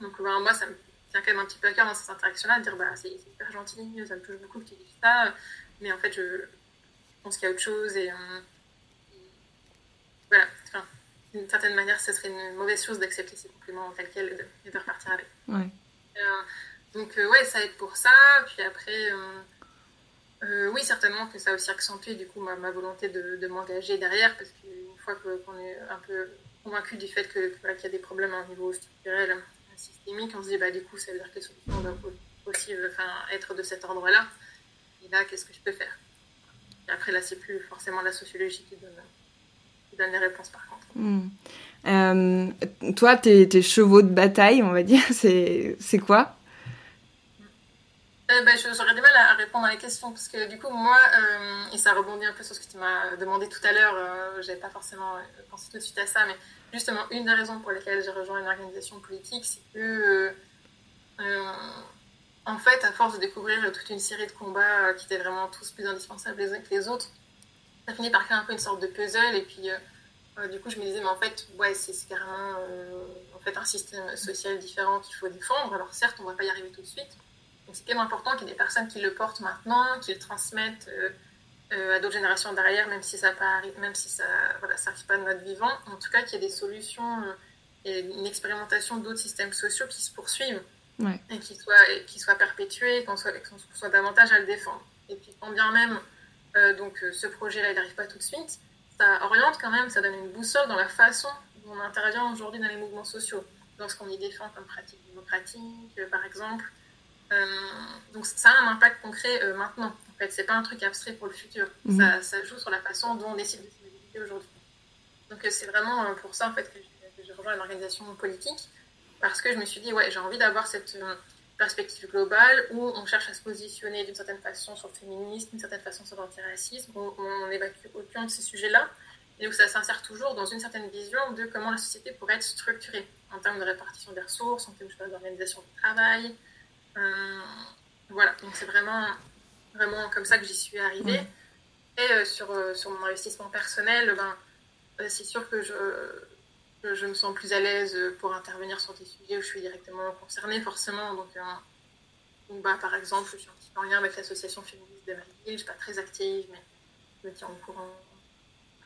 Donc, bah, moi, ça me tient quand même un petit peu à cœur dans cette interaction-là, de dire, bah, c'est, hyper gentil, ça me touche beaucoup que tu dises ça mais en fait, je pense qu'il y a autre chose et, voilà. Enfin, d'une certaine manière, ce serait une mauvaise chose d'accepter ces compliments tels quels et de, repartir avec. Ouais. Euh, donc, euh, ouais, ça aide pour ça. Puis après, oui, certainement que ça a aussi accentué du coup ma, ma volonté de, de m'engager derrière parce qu'une fois qu'on est un peu convaincu du fait qu'il y a des problèmes à un niveau structurel, systémique, on se dit bah, du coup, ça veut dire que les solutions doivent aussi enfin, être de cet ordre-là là, qu'est-ce que je peux faire? Et après, là, c'est plus forcément la sociologie qui donne, donne les réponses, par contre. Hmm. Euh, toi, tes, tes, chevaux de bataille, on va dire, c'est quoi? Euh, ben, J'aurais du mal à répondre à la question parce que du coup, moi, euh, et ça rebondit un peu sur ce que tu m'as demandé tout à l'heure, euh, j'avais pas forcément pensé tout de suite à ça, mais justement, une des raisons pour lesquelles j'ai rejoint une organisation politique, c'est que en fait, à force de découvrir toute une série de combats euh, qui étaient vraiment tous plus indispensables les uns que les autres, ça finit par créer un peu une sorte de puzzle. Et puis, euh, euh, du coup, je me disais, mais en fait, ouais, c'est carrément en fait, un système social différent qu'il faut défendre. Alors, certes, on ne va pas y arriver tout de suite. Donc, c'est quand même important qu'il y ait des personnes qui le portent maintenant, qui le transmettent à d'autres générations derrière, même si ça ne même si ça voilà, n'arrive pas de notre vivant. En tout cas, qu'il y ait des solutions et une expérimentation d'autres systèmes sociaux qui se poursuivent et qui soit, qui soit perpétué, qu'on soit, soit davantage à le défendre. Et puis quand bien même euh, donc, euh, ce projet-là, il n'arrive pas tout de suite, ça oriente quand même, ça donne une boussole dans la façon dont on intervient aujourd'hui dans les mouvements sociaux, dans ce qu'on y défend comme pratique démocratique, euh, par exemple. donc ça a un impact concret maintenant. En fait, c'est pas un truc abstrait pour le futur. Mhm. Ça, ça, joue sur la façon dont on décide de se aujourd'hui. Donc c'est vraiment pour ça en fait que j'ai rejoint une organisation politique parce que je me suis dit, ouais, j'ai envie d'avoir cette euh, perspective globale où on cherche à se positionner d'une certaine façon sur le féminisme, d'une certaine façon sur l'antiracisme, où on évacue aucun de ces sujets-là, et où ça s'insère toujours dans une certaine vision de comment la société pourrait être structurée en termes de répartition des ressources, en termes d'organisation du travail. Euh, voilà, donc c'est vraiment, vraiment comme ça que j'y suis arrivée. Et euh, sur, sur mon investissement personnel, ben, c'est sûr que je je me sens plus à l'aise pour intervenir sur des sujets où je suis directement concernée, forcément. Donc, euh, par exemple, je suis un petit en lien avec l'association féministe de ma ville. Je ne suis pas très active, mais je me tiens au courant,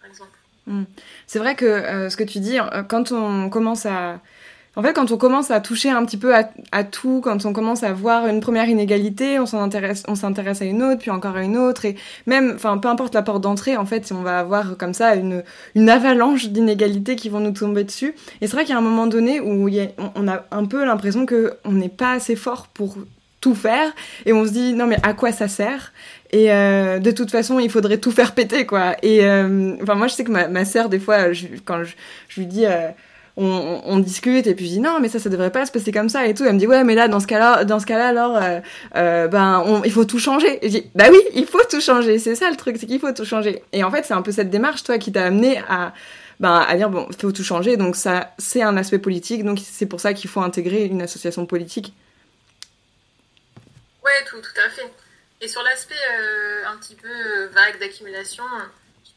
par exemple. Hmm. C'est vrai que euh, ce que tu dis, euh, quand on commence à en fait, quand on commence à toucher un petit peu à, tout, quand on commence à voir une première inégalité, on s'en intéresse, on s'intéresse à une autre, puis encore à une autre, et même, enfin, peu importe la porte d'entrée, en fait, on va avoir comme ça une, une avalanche d'inégalités qui vont nous tomber dessus. Et c'est vrai qu'il y a un moment donné où on, a un peu l'impression que on n'est pas assez fort pour tout faire, et on se dit non mais à quoi ça sert? Et euh, de toute façon, il faudrait tout faire péter, quoi. Et euh, enfin, moi, je sais que ma, ma sœur, des fois, je, quand je, je lui dis, euh, on, discute et puis je dis non mais ça ça devrait pas se passer comme ça et tout. Elle me dit ouais mais là dans ce cas-là dans ce cas-là alors euh, euh, ben il faut tout changer. Je dis bah oui il faut tout changer. C'est ça le truc c'est qu'il faut tout changer. Et en fait c'est un peu cette démarche toi qui t'a amené à ben, à dire bon faut tout changer. Donc ça c'est un aspect politique. Donc c'est pour ça qu'il faut intégrer une association politique. Ouais tout, tout à fait. Et sur l'aspect euh, un petit peu vague d'accumulation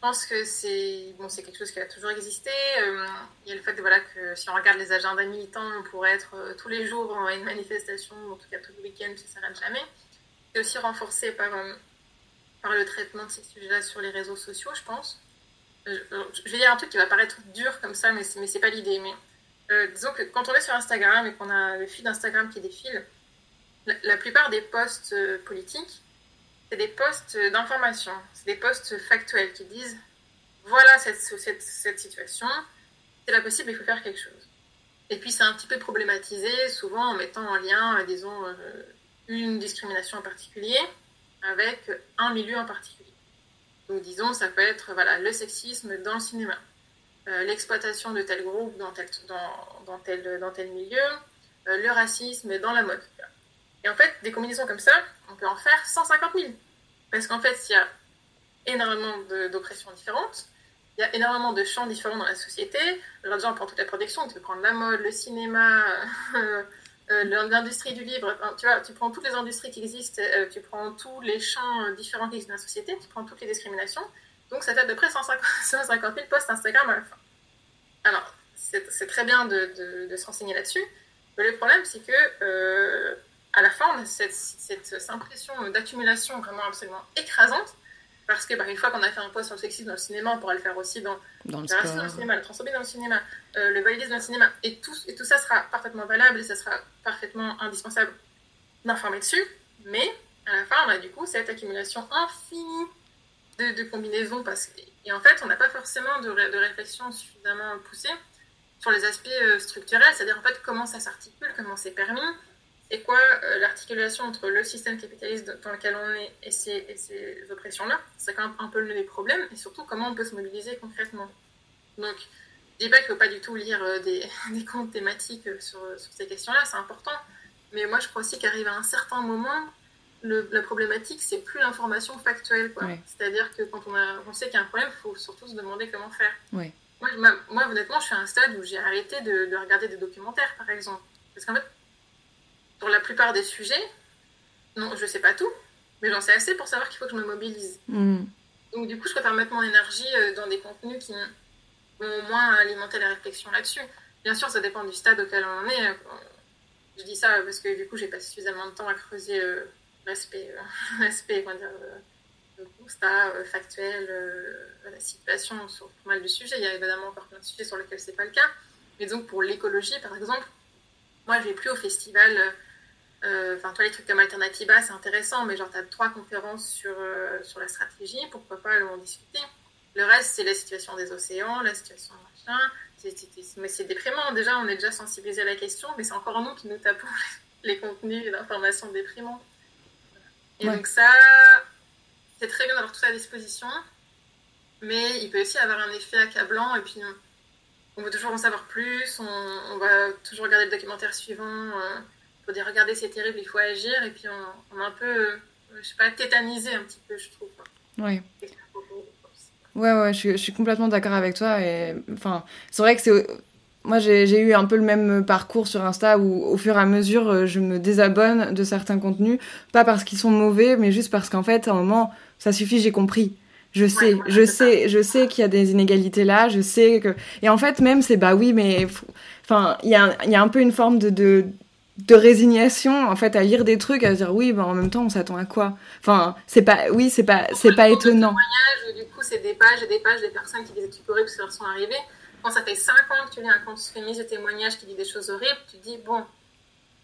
pense que c'est bon, c'est quelque chose qui a toujours existé. Euh, il y a le fait voilà, que si on regarde les agendas militants, on pourrait être euh, tous les jours à une manifestation, en tout cas tous les week-ends, ça ne s'arrête jamais. C'est aussi renforcé par, euh, par le traitement de ces sujets-là sur les réseaux sociaux, je pense. je vais dire un truc qui va paraître dur comme ça, mais ce n'est pas l'idée. Mais disons que quand on est sur Instagram et qu'on a le fil d'Instagram qui défile, la, la, plupart des posts politiques c'est des postes d'information, c'est des postes factuels qui disent voilà cette, cette, cette situation, c'est pas possible, il faut faire quelque chose. Et puis c'est un petit peu problématisé, souvent en mettant en lien, disons, euh, une discrimination en particulier avec un milieu en particulier. Donc disons, ça peut être voilà, le sexisme dans le cinéma, euh, l'exploitation de tel groupe dans tel, dans, dans tel, dans tel milieu, euh, le racisme dans la mode. Et en fait, des combinaisons comme ça, on peut en faire 150 000. Parce qu'en fait, il y a énormément d'oppressions différentes, il y a énormément de champs différents dans la société. Alors déjà, on prend toute la production, tu peux prendre la mode, le cinéma, euh, euh, l'industrie du livre, tu vois, tu prends toutes les industries qui existent, euh, tu prends tous les champs différents qui existent dans la société, tu prends toutes les discriminations. Donc ça fait à peu près 150, 150 000 posts Instagram à la fin. Alors, c'est très bien de, de, se renseigner là-dessus, mais le problème, c'est que à la fin, on a cette, cette, impression d'accumulation vraiment absolument écrasante. Parce que bah, une fois qu'on a fait un post sur le sexisme dans le cinéma, on pourra le faire aussi dans, dans le, dans le cinéma, le transphobie dans le cinéma, euh, le validisme dans le cinéma. Et tout, et tout ça sera parfaitement valable et ça sera parfaitement indispensable d'informer dessus. Mais à la fin, on a du coup cette accumulation infinie de, de combinaisons. Parce que, et en fait, on n'a pas forcément de, de, réflexion suffisamment poussée sur les aspects euh, structurels, c'est-à-dire en fait comment ça s'articule, comment c'est permis, c'est quoi euh, l'articulation entre le système capitaliste dans lequel on est et ces, ces oppressions-là C'est quand même un peu le problème, et surtout comment on peut se mobiliser concrètement? Donc, je dis pas qu'il ne faut pas du tout lire euh, des, des, comptes thématiques euh, sur, sur ces questions-là, c'est important. Mais moi, je crois aussi qu'arrive à un certain moment, le, la problématique, c'est plus l'information factuelle. C'est-à-dire que quand on, a, on sait qu'il y a un problème, il faut surtout se demander comment faire. Ouais. Moi, moi, honnêtement, je suis à un stade où j'ai arrêté de, de regarder des documentaires, par exemple. Parce qu'en fait, pour la plupart des sujets, non, je sais pas tout, mais j'en sais assez pour savoir qu'il faut que je me mobilise. Mm. Donc du coup, je préfère mettre mon énergie euh, dans des contenus qui vont au moins alimenter la réflexion là-dessus. Bien sûr, ça dépend du stade auquel on en est. Je dis ça parce que du coup, j'ai passé suffisamment de temps à creuser euh, l'aspect, euh, l'aspect, comment dire, constat factuel, la situation sur pas mal de sujets. Il y a évidemment encore plein de sujets sur lesquels c'est pas le cas. Mais donc pour l'écologie, par exemple, moi, je vais plus au festival euh, enfin, toi, les trucs comme Alternativa, c'est intéressant, mais genre, tu as trois conférences sur, euh, sur la stratégie, pourquoi pas en discuter. Le reste, c'est la situation des océans, la situation machin. mais c'est déprimant. Déjà, on est déjà sensibilisé à la question, mais c'est encore nous qui nous tapons les, contenus d'informations déprimants. Et donc, ça, c'est très bien d'avoir tout ça à disposition, mais il peut aussi avoir un effet accablant, et puis on veut toujours en savoir plus, on, va toujours regarder le documentaire suivant. Euh, faut dire regarder c'est terrible, il faut agir, et puis on, on est un peu, euh, je sais pas, tétanisé un petit peu, je trouve. Oui. Ouais, ouais, je suis, je suis complètement d'accord avec toi. Et enfin, c'est vrai que c'est. Moi, j'ai eu un peu le même parcours sur Insta où, au fur et à mesure, euh, je me désabonne de certains contenus. Pas parce qu'ils sont mauvais, mais juste parce qu'en fait, à un moment, ça suffit, j'ai compris. Je sais, je sais, je sais qu'il y a des inégalités là, je sais que. Et en fait, même, c'est bah oui, mais. Enfin, il y a, y a un peu une forme de, de de résignation en fait à lire des trucs à se dire oui ben en même temps on s'attend à quoi? Enfin c'est pas oui c'est pas c'est pas étonnant. du coup c'est des pages et des pages des personnes qui disent des trucs horribles qui leur sont arrivés quand ça fait 5 ans que tu lis un compte féministe de témoignages qui dit des choses horribles tu te dis bon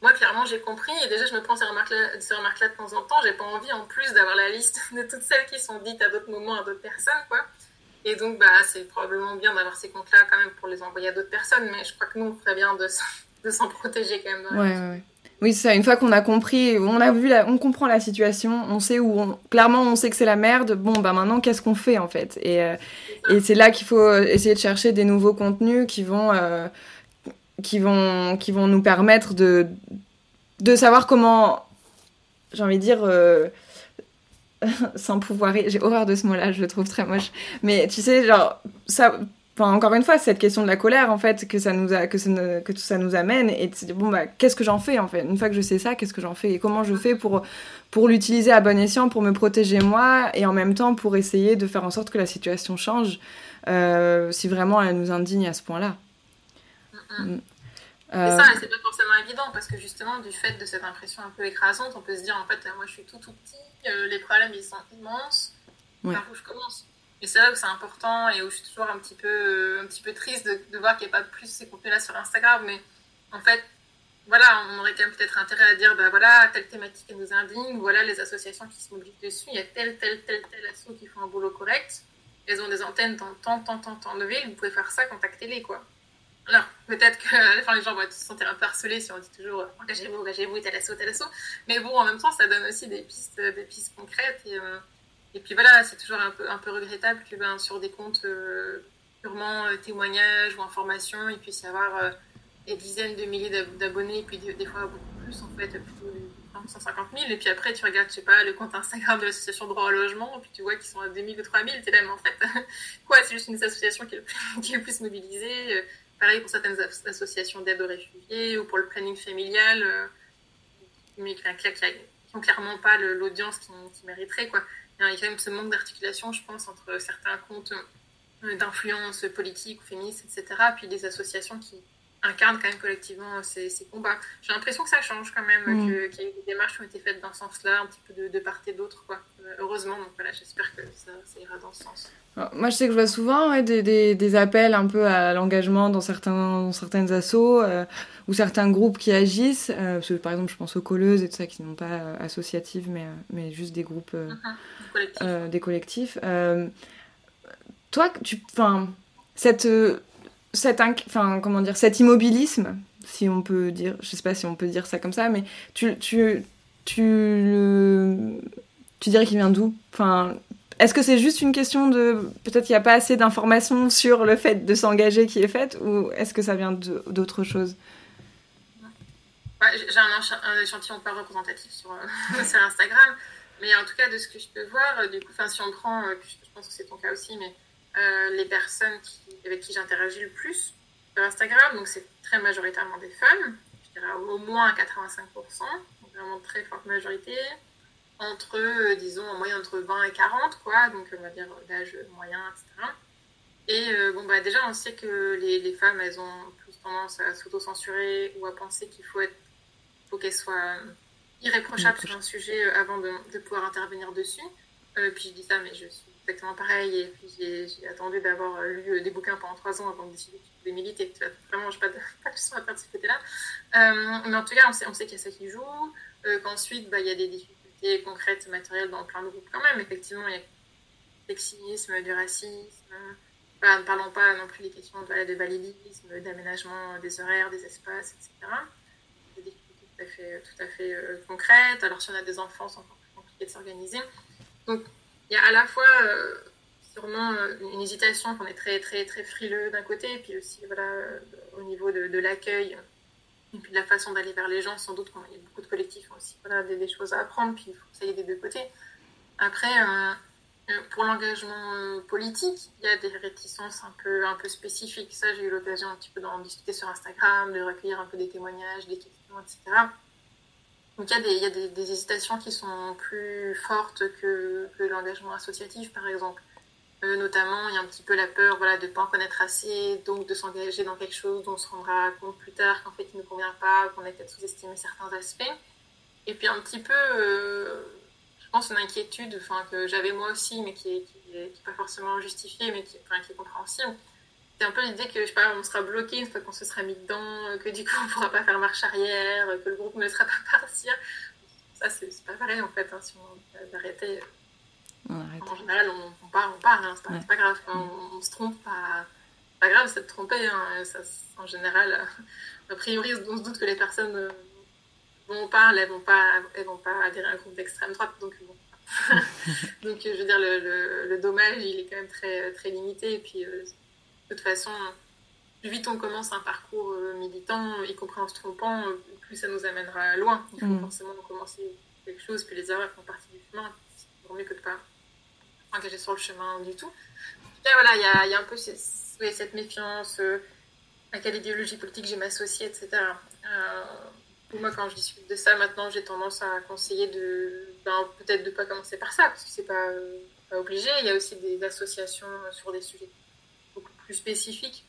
moi clairement j'ai compris. Et déjà je me prends ces remarques là, ces remarques -là de temps en temps. J'ai pas envie en plus d'avoir la liste de toutes celles qui sont dites à d'autres moments à d'autres personnes quoi. Et donc bah c'est probablement bien d'avoir ces comptes là quand même pour les envoyer à d'autres personnes. Mais je crois que nous on ferait bien de de s'en protéger quand même. Ouais, ouais, Oui, c'est ça. Une fois qu'on a compris, on a vu, la, on comprend la situation, on sait où, on, clairement, on sait que c'est la merde. Bon, bah maintenant, qu'est-ce qu'on fait en fait? Et, euh, et c'est là qu'il faut essayer de chercher des nouveaux contenus qui vont, euh, qui vont, qui vont nous permettre de, de savoir comment, j'ai envie de dire, euh, sans pouvoir. J'ai horreur de ce mot-là, je le trouve très moche. Mais tu sais, genre, ça. Enfin, encore une fois, cette question de la colère, en fait, que ça nous, a, que, ça, que tout ça nous amène, et de bon, bah, qu'est-ce que j'en fais, en fait? Une fois que je sais ça, qu'est-ce que j'en fais? Et comment je fais pour, pour l'utiliser à bon escient, pour me protéger moi, et en même temps pour essayer de faire en sorte que la situation change, euh, si vraiment elle nous indigne à ce point-là. Mm. Euh... ça, c'est pas forcément évident parce que justement, du fait de cette impression un peu écrasante, on peut se dire en fait, moi je suis tout tout petit, euh, les problèmes ils sont immenses, par où je commence? Et c'est là où c'est important et où je suis toujours un petit peu, un petit peu triste de, voir qu'il n'y a pas plus ces contenus-là sur Instagram, mais en fait, voilà, on aurait quand même peut-être intérêt à dire, bah voilà, telle thématique nous indigne, voilà les associations qui se mobilisent dessus, il y a tel, tel, tel, tel asso qui font un boulot correct, elles ont des antennes dans tant, tant, tant, tant de villes, vous pouvez faire ça, contactez-les, quoi. Alors, peut-être fin, les gens vont se sentir un peu harcelés si on dit toujours euh, engagez-vous, engagez-vous, tel assaut, tel assaut. Mais bon, en même temps, ça donne aussi des pistes, euh, des pistes concrètes. Euh, et puis voilà, c'est toujours un peu, un peu regrettable que ben, sur des comptes purement témoignages ou informations, il puisse y avoir des dizaines de milliers d'abonnés, et puis des, fois beaucoup plus, en fait, plutôt 150 000. Et puis après, tu regardes, je sais pas, le compte Instagram de l'association droit au logement, et puis tu vois qu'ils sont à 2000 ou 3000. es là, mais en fait, quoi, c'est juste une association qui est le plus, qui est le plus mobilisée Pareil pour certaines associations d'aide aux réfugiés ou pour le planning familial, euh, mais qui n'ont clairement pas l'audience qui, mériterait. Quoi. Il y a quand même ce manque d'articulation, je pense, entre certains comptes d'influence politique ou féministe, etc., puis des associations qui, incarnent quand même collectivement ces, combats. J'ai l'impression que ça change quand même, mm. qu'il y a eu des démarches qui ont été faites dans ce sens-là, un petit peu de, part et d'autre, quoi. Euh, heureusement, donc voilà, j'espère que ça, ira dans ce sens. Moi, je sais que je vois souvent des, des, appels un peu à l'engagement dans, certains, dans certaines assos euh, ou certains groupes qui agissent. Euh, parce que, par exemple, je pense aux colleuses et tout ça qui n'ont pas associatives, mais, mais juste des groupes, mm-hmm. des collectifs. toi, tu, cette cet, enfin, comment dire, cet immobilisme, si on peut dire, je sais pas si on peut dire ça comme ça, mais tu, tu, tu, tu dirais qu'il vient d'où? Enfin, est-ce que c'est juste une question de peut-être qu'il n'y a pas assez d'informations sur le fait de s'engager qui est faite, ou est-ce que ça vient d'autre chose? J'ai un, échantillon pas représentatif sur, euh, sur, Instagram, mais en tout cas de ce que je peux voir, euh, du coup, si on prend, euh, je pense que c'est ton cas aussi, mais les personnes avec qui j'interagis le plus sur Instagram. Donc, c'est très majoritairement des femmes, je dirais au moins 85%, donc vraiment très forte majorité. Entre, euh, disons, en moyenne entre 20 et 40, quoi, donc on va dire l'âge moyen, etc. Et euh, bon, bah, déjà, on sait que les, les, femmes, elles ont plus tendance à s'auto-censurer ou à penser qu'il faut, être, faut qu'elles soient irréprochables sur un sujet avant de, de pouvoir intervenir dessus. puis je dis ça, mais je suis exactement pareil. Et puis j'ai attendu d'avoir euh, lu euh, des bouquins pendant trois ans avant de décider de militer. Vraiment, je n'ai pas de, pas à faire de ce côté-là. Euh, mais en tout cas, on sait, qu'il y a ça qui joue. Qu'ensuite, bah, il y a des difficultés concrètes, matérielles dans plein de groupes quand même. Effectivement, il y a du sexisme, du racisme. ne parlons pas non plus des questions de, de validisme, d'aménagement des horaires, des espaces, etc. Des difficultés tout à fait, tout à fait concrètes. Alors, si on a des enfants, c'est encore plus compliqué de s'organiser. Donc, il y a à la fois euh, sûrement euh, une hésitation qu'on est très très très frileux d'un côté, et puis aussi voilà, euh, au niveau de, l'accueil et puis de la façon d'aller vers les gens, sans doute qu'il y a beaucoup de collectifs aussi voilà, des, choses à apprendre, puis il faut que ça aille des deux côtés. Après, pour l'engagement politique, il y a des réticences un peu, un peu spécifiques. Ça, j'ai eu l'occasion un petit peu d'en discuter sur Instagram, de recueillir un peu des témoignages, des questions, etc. Donc il y a, des, y a des, hésitations qui sont plus fortes que, l'engagement associatif, par exemple. Euh, notamment, il y a un petit peu la peur voilà, de ne pas en connaître assez, donc de s'engager dans quelque chose dont on se rendra compte plus tard qu'en fait il ne convient pas, qu'on a peut-être sous-estimé certains aspects. Et puis un petit peu, euh, je pense, une inquiétude que j'avais moi aussi, mais qui n'est pas forcément justifiée, mais qui, qui est compréhensible c'est un peu l'idée que je sais pas, on sera bloqué une fois qu'on se sera mis dedans, que du coup on pourra pas faire marche arrière, que le groupe ne sera pas partir. Ça, c'est pas vrai en fait. Hein, si on arrêtait, en général, on, part, on part, hein, c'est pas, grave. On, se trompe, pas, pas grave, c'est de tromper. Hein, ça, en général, a priori, on se doute que les personnes euh, vont parler, elles vont pas, elles vont pas adhérer à un groupe d'extrême droite, donc bon. donc je veux dire, le, le, dommage, il est quand même très, très limité. Et puis, euh, de toute façon, plus vite on commence un parcours militant, y compris en se trompant, plus ça nous amènera loin. Il faut mm. forcément commencer quelque chose, puis les erreurs font partie du chemin. C'est mieux que de pas s'engager sur le chemin du tout. Là, voilà, il y a, y a, un peu cette méfiance à quelle idéologie politique j'ai m'associer, etc. Euh, moi, quand je discute de ça, maintenant, j'ai tendance à conseiller de ben, peut-être de ne pas commencer par ça, parce que c'est pas, pas obligé. Il y a aussi des associations sur des sujets plus spécifiques,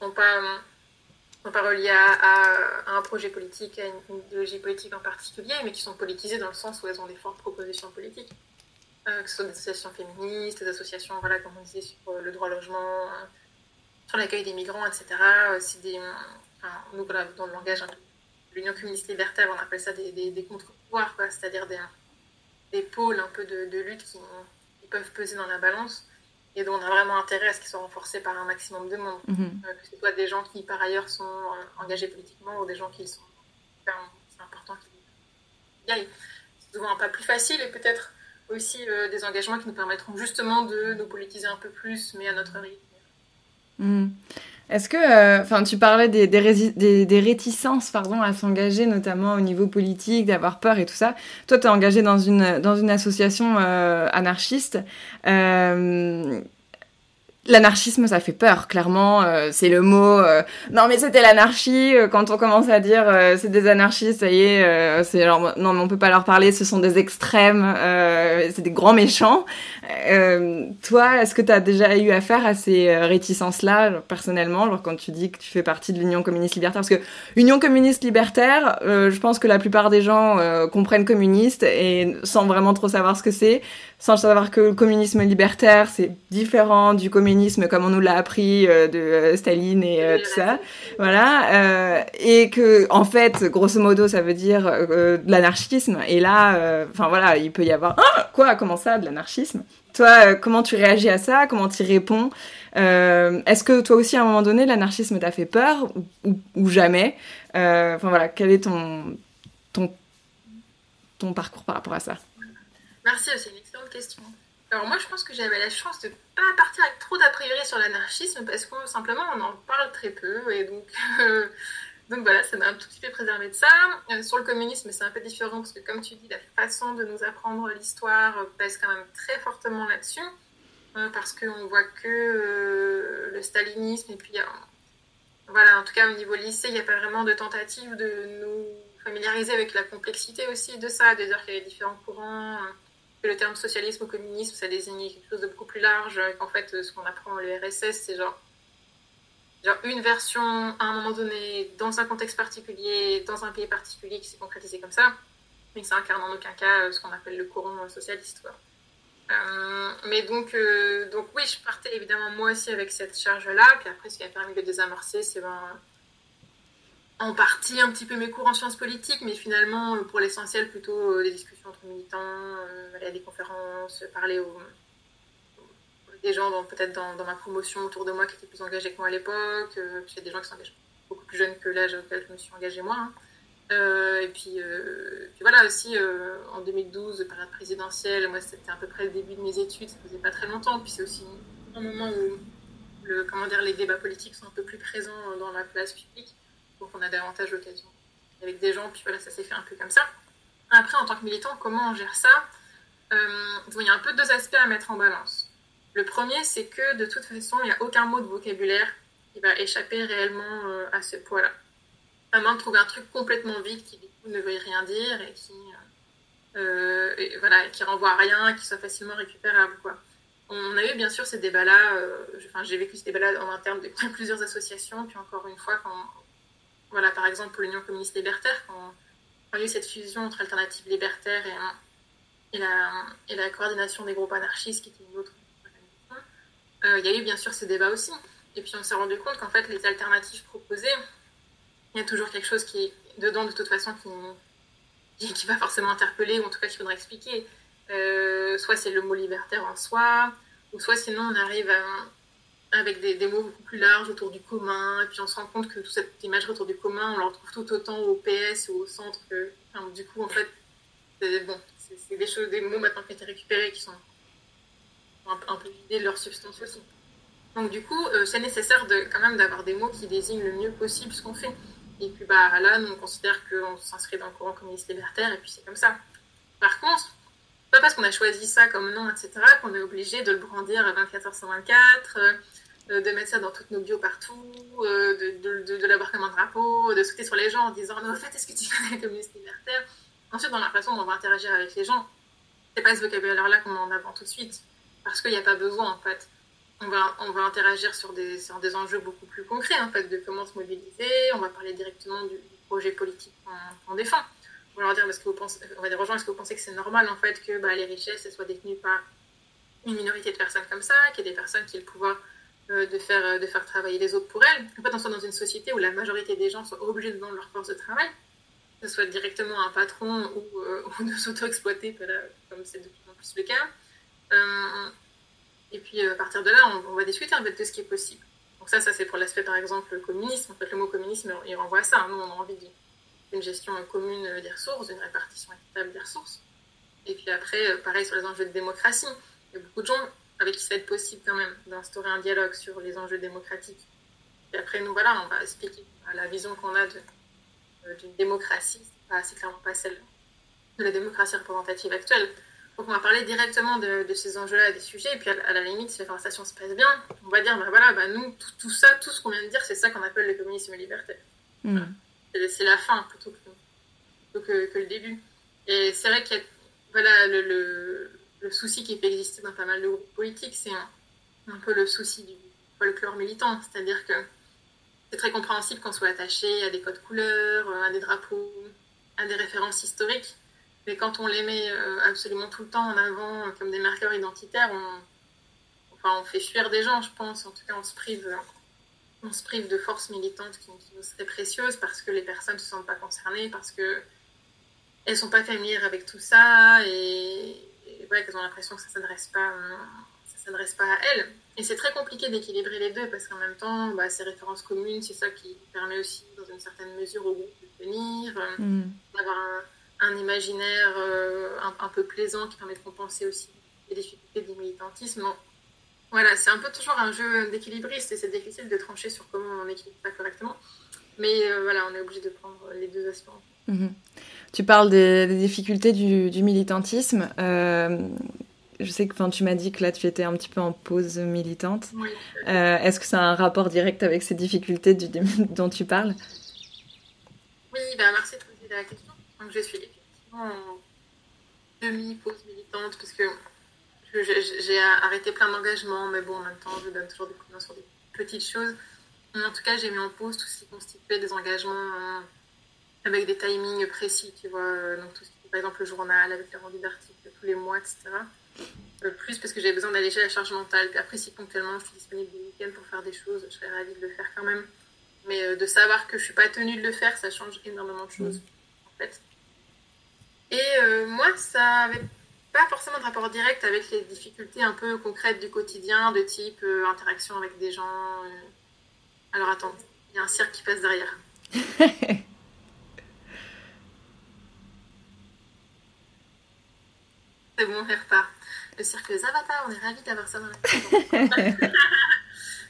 sont pas, sont pas reliés à, un projet politique, à une, idéologie politique en particulier, mais qui sont politisées dans le sens où elles ont des fortes propositions politiques. Euh, que ce soit des associations féministes, des associations, voilà, comme on disait, sur le droit au logement, sur l'accueil des migrants, etc. C'est des, enfin, nous, dans le langage de l'Union communiste libertaire, on appelle ça des, des, contre-pouvoirs, c'est-à-dire des, pôles un peu de lutte qui, peuvent peser dans la balance et dont on a vraiment intérêt à ce qu'ils soient renforcés par un maximum de monde. Mhm. Euh, que ce soit des gens qui, par ailleurs, sont euh, engagés politiquement ou des gens qui sont. c'est important qu'ils y aillent. C'est souvent un pas plus facile et peut-être aussi euh, des engagements qui nous permettront justement de nous politiser un peu plus, mais à notre rythme Hmm. Est-ce que, euh, enfin, tu parlais des, des, réticences, pardon, à s'engager, notamment au niveau politique, d'avoir peur et tout ça. Toi, tu es engagé dans une, dans une association euh, anarchiste. Euh, L'anarchisme, ça fait peur, clairement. Euh, c'est le mot. Euh, non, mais c'était l'anarchie. Euh, quand on commence à dire c'est des anarchistes, ça y est, c'est alors non, mais on peut pas leur parler. Ce sont des extrêmes. c'est des grands méchants. toi, est-ce que tu as déjà eu affaire à ces réticences-là, personnellement, alors quand tu dis que tu fais partie de l'Union communiste libertaire? Parce que Union communiste libertaire, je pense que la plupart des gens comprennent communiste et sans vraiment trop savoir ce que c'est sans savoir que le communisme libertaire, c'est différent du communisme comme on nous l'a appris euh, de euh, Staline et euh, tout ça. Voilà. et que, en fait, grosso modo, ça veut dire de l'anarchisme. Et là, enfin voilà, il peut y avoir... Ah, quoi Comment ça, de l'anarchisme? Toi, comment tu réagis à ça? Comment tu réponds? Est-ce que toi aussi, à un moment donné, l'anarchisme t'a fait peur ou, jamais? Voilà, quel est ton, ton, ton parcours par rapport à ça? Merci, c'est une excellente question. Alors moi, je pense que j'avais la chance de ne pas partir avec trop d'a priori sur l'anarchisme parce que simplement, on en parle très peu et donc, donc voilà, ça m'a un tout petit peu préservé de ça. Euh, sur le communisme, c'est un peu différent parce que comme tu dis, la façon de nous apprendre l'histoire pèse quand même très fortement là-dessus euh, parce qu'on voit que euh, le stalinisme et puis voilà, en tout cas au niveau lycée, il n'y a pas vraiment de tentative de nous familiariser avec la complexité aussi de ça, de qu'il y a différents courants que le terme socialisme ou communisme, ça désigne quelque chose de beaucoup plus large, qu'en fait, ce qu'on apprend à l'URSS, c'est genre, genre une version à un moment donné, dans un contexte particulier, dans un pays particulier qui s'est concrétisé comme ça, mais ça incarne en aucun cas euh, ce qu'on appelle le courant socialiste. Euh, mais donc, euh, donc oui, je partais évidemment moi aussi avec cette charge-là, puis après ce qui a permis de désamorcer, c'est ben, en partie un petit peu mes cours en sciences politiques, mais finalement, euh, pour l'essentiel, plutôt euh, des discussions entre militants, euh, aller à des conférences, parler aux, des gens peut-être dans, ma promotion autour de moi qui étaient plus engagés que moi à l'époque. puis il y a des gens qui sont beaucoup plus jeunes que l'âge auquel je me suis engagée moi. Hein. et puis, voilà aussi, en 2012, période présidentielle, moi c'était à peu près le début de mes études, ça faisait pas très longtemps. Puis c'est aussi un moment où le, comment dire, les débats politiques sont un peu plus présents dans la place publique. Donc on a davantage l'occasion avec des gens, puis voilà, ça s'est fait un peu comme ça. Après, en tant que militant, comment on gère ça? Euh, Il y a un peu deux aspects à mettre en balance. Le premier, c'est que de toute façon, il n'y a aucun mot de vocabulaire qui va échapper réellement euh, à ce poids-là. À moins de trouver un truc complètement vide qui ne veut rien dire et qui, euh, voilà, qui renvoie à rien, qui soit facilement récupérable. Quoi. On a eu bien sûr ces débats-là, enfin, j'ai vécu ces débats-là en interne de plusieurs associations, puis encore une fois, quand voilà, par exemple, pour l'Union communiste libertaire, quand, il y a eu cette fusion entre Alternative libertaire et, la, coordination des groupes anarchistes, qui était une autre euh, il y a eu bien sûr ces débats aussi. Et puis on s'est rendu compte qu'en fait, les alternatives proposées, il y a toujours quelque chose qui est dedans de toute façon qui, qui va forcément interpeller, ou en tout cas qu'il faudra expliquer. Euh, soit c'est le mot libertaire en soi, ou soit sinon on arrive à, avec des, mots beaucoup plus larges autour du commun. Et puis on se rend compte que toute cette image autour du commun, on la retrouve tout autant au PS ou au centre que. du coup, en fait, c'est bon, des des mots maintenant qui ont été récupérés qui sont un, peu vidés de leur substance aussi. Donc du coup, c'est nécessaire quand même d'avoir des mots qui désignent le mieux possible ce qu'on fait. Et puis bah, là, on considère qu'on s'inscrit dans le courant communiste libertaire, et puis c'est comme ça. Par contre, pas parce qu'on a choisi ça comme nom, etc., qu'on est obligé de le brandir à 24 h 124, de mettre ça dans toutes nos bios partout, euh, de, de, de, l'avoir comme un drapeau, de sauter sur les gens en disant Mais en fait, est-ce que tu connais les communistes libertaires Ensuite, dans la façon dont on va interagir avec les gens, c'est pas ce vocabulaire-là qu'on met en avant tout de suite, parce qu'il n'y a pas besoin, en fait. On va, on va interagir sur des, sur des enjeux beaucoup plus concrets, en fait, de comment se mobiliser, on va parler directement du, projet politique qu'on défend. On va leur dire, parce que vous pensez, on va dire est-ce que vous pensez que c'est normal, en fait, que bah, les richesses soient détenues par une minorité de personnes comme ça, qu'il y ait des personnes qui aient le pouvoir euh, de, faire, euh, de faire travailler les autres pour elles. En fait, on soit dans une société où la majorité des gens sont obligés de vendre leur force de travail, que ce soit directement un patron ou, euh, de s'auto-exploiter, comme c'est de plus en plus le cas. et puis, à partir de là, on, va discuter en fait de ce qui est possible. Donc ça, ça c'est pour l'aspect, par exemple, communisme. En fait, le mot communisme, il renvoie à ça. Nous, on a envie d'une gestion commune des ressources, d'une répartition équitable des ressources. Et puis après, pareil sur les enjeux de démocratie. Il y a beaucoup de gens avec qui ça va être possible quand même d'instaurer un dialogue sur les enjeux démocratiques. Et après, nous, voilà, on va expliquer la vision qu'on a euh, d'une démocratie. C'est clairement pas celle de la démocratie représentative actuelle. Donc, on va parler directement de, ces enjeux-là, des sujets. Et puis, à, la limite, si la conversation se passe bien, on va dire, ben voilà, ben nous, tout, ça, tout ce qu'on vient de dire, c'est ça qu'on appelle le communisme libertaire. C'est la fin plutôt que, le début. Et c'est vrai qu'il y a voilà, le souci qui peut exister dans pas mal de groupes politiques, c'est un, peu le souci du folklore militant. C'est-à-dire que c'est très compréhensible qu'on soit attaché à des codes couleurs, à des drapeaux, à des références historiques. Mais quand on les met euh, absolument tout le temps en avant comme des marqueurs identitaires, enfin, on fait fuir des gens, je pense. En tout cas, on se prive, on se prive de forces militantes qui, nous seraient précieuses parce que les personnes ne se sentent pas concernées, parce qu'elles ne sont pas familières avec tout ça. Et, qu'elles ont l'impression que ça ne s'adresse pas, ça s'adresse pas à elles. Et c'est très compliqué d'équilibrer les deux parce qu'en même temps, bah, ces références communes, c'est ça qui permet aussi, dans une certaine mesure, au groupe de tenir, euh, mm. d'avoir un, imaginaire euh, un, peu plaisant qui permet de compenser aussi les difficultés du militantisme. Voilà, c'est un peu toujours un jeu d'équilibriste et c'est difficile de trancher sur comment on équilibre ça correctement. Mais voilà, on est obligé de prendre les deux aspects. Mm-hmm. Tu parles des, difficultés du, militantisme. Euh, je sais que tu m'as dit que là, tu étais un petit peu en pause militante. Euh, est-ce que ça a un rapport direct avec ces difficultés dont tu parles? Oui, ben merci de poser la question. Donc, je suis effectivement en demi-pause militante parce que j'ai arrêté plein d'engagements, mais bon, en même temps, je donne toujours des coups de main sur des petites choses. En tout cas, j'ai mis en pause tout ce qui constituait des engagements avec des timings précis, tu vois. Euh, donc, tout ce qui par exemple, le journal, avec les rendus d'articles tous les mois, etc. Euh, plus parce que j'ai besoin d'alléger la charge mentale. Puis après, si ponctuellement je suis disponible le week-end pour faire des choses, je serais ravie de le faire quand même. Mais euh, de savoir que je suis pas tenue de le faire, ça change énormément de choses, en fait. Et moi, ça avait pas forcément de rapport direct avec les difficultés un peu concrètes du quotidien, de type interaction avec des gens. Alors attends, il y a un cirque qui passe derrière. C'est bon, on repart. Le cirque des avatars, on est ravis d'avoir ça dans la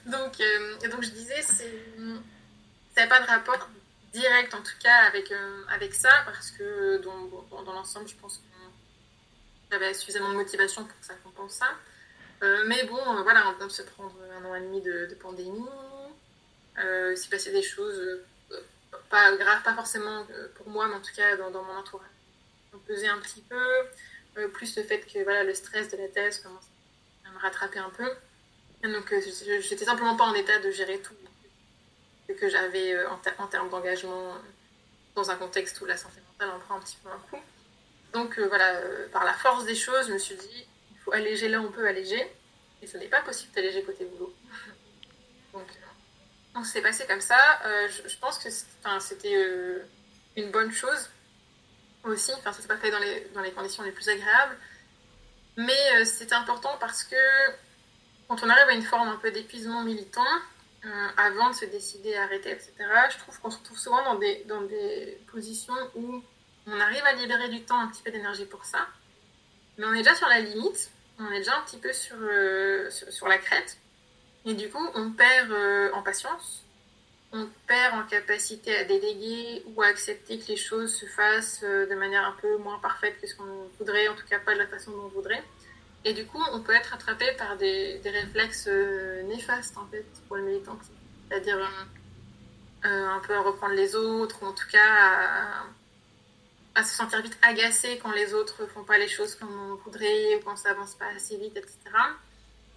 donc, euh, donc, je disais, c'est, ça n'a pas de rapport direct, en tout cas, avec, euh, avec ça, parce que dans, dans, l'ensemble, je pense que j'avais suffisamment de motivation pour que ça compense ça. Euh, mais bon, voilà, on peut se prendre un an et demi de, pandémie. Euh, s'est passé des choses pas graves, pas forcément pour moi, mais en tout cas dans, mon entourage. On pesait un petit peu. Euh, plus le fait que voilà, le stress de la thèse commence à me rattraper un peu. donc, euh, j'étais simplement pas en état de gérer tout ce que j'avais euh, en, termes d'engagement dans un contexte où la santé mentale en prend un petit peu un coup. Donc, voilà, par la force des choses, je me suis dit, il faut alléger là on peut alléger. Et ce n'est pas possible d'alléger côté boulot. donc, on s'est passé comme ça. Je, je, pense que c'était une bonne chose aussi. Enfin, ça s'est pas fait dans les, dans les conditions les plus agréables. Mais euh, c'est important parce que quand on arrive à une forme un peu d'épuisement militant, euh, avant de se décider à arrêter, etc., je trouve qu'on se retrouve souvent dans des, dans des positions où on arrive à libérer du temps, un petit peu d'énergie pour ça. Mais on est déjà sur la limite, on est déjà un petit peu sur, euh, la crête. Et du coup, on perd en patience, on perd en capacité à déléguer ou à accepter que les choses se fassent de manière un peu moins parfaite que ce qu'on voudrait, en tout cas pas de la façon dont on voudrait. Et du coup, on peut être attrapé par des, réflexes néfastes, en fait, pour le militant. C'est-à-dire euh, un peu à reprendre les autres, ou en tout cas à, se sentir vite agacé quand les autres font pas les choses comme on voudrait, ou quand ça avance pas assez vite, etc.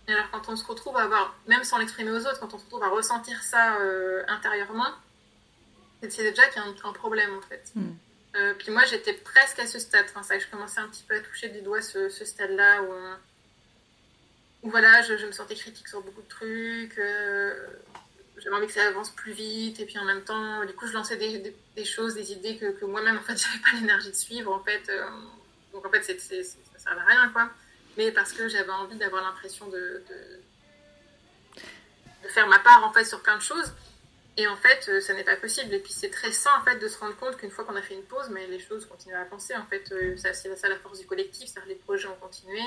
Et alors quand on se retrouve à avoir, même sans l'exprimer aux autres, quand on se retrouve à ressentir ça euh, intérieurement, c'est déjà qu'il y a un, problème en fait. Hmm. Euh, puis moi j'étais presque à ce stade, enfin, ça, je commençais un petit peu à toucher du doigt ce, stade-là où, où, voilà, je, me sentais critique sur beaucoup de trucs, j'avais envie que ça avance plus vite et puis en même temps du coup je lançais des, choses des idées que, moi-même en fait j'avais pas l'énergie de suivre en fait euh, donc en fait c'est, c'est, ça servait à rien quoi. Mais parce que j'avais envie d'avoir l'impression de, faire ma part en fait sur plein de choses. Et en fait euh, ça n'est pas possible. Et puis c'est très sain en fait de se rendre compte qu'une fois qu'on a fait une pause mais les choses continuent à avancer en fait euh, c'est ça la force du collectif c'est-à-dire les projets ont continué.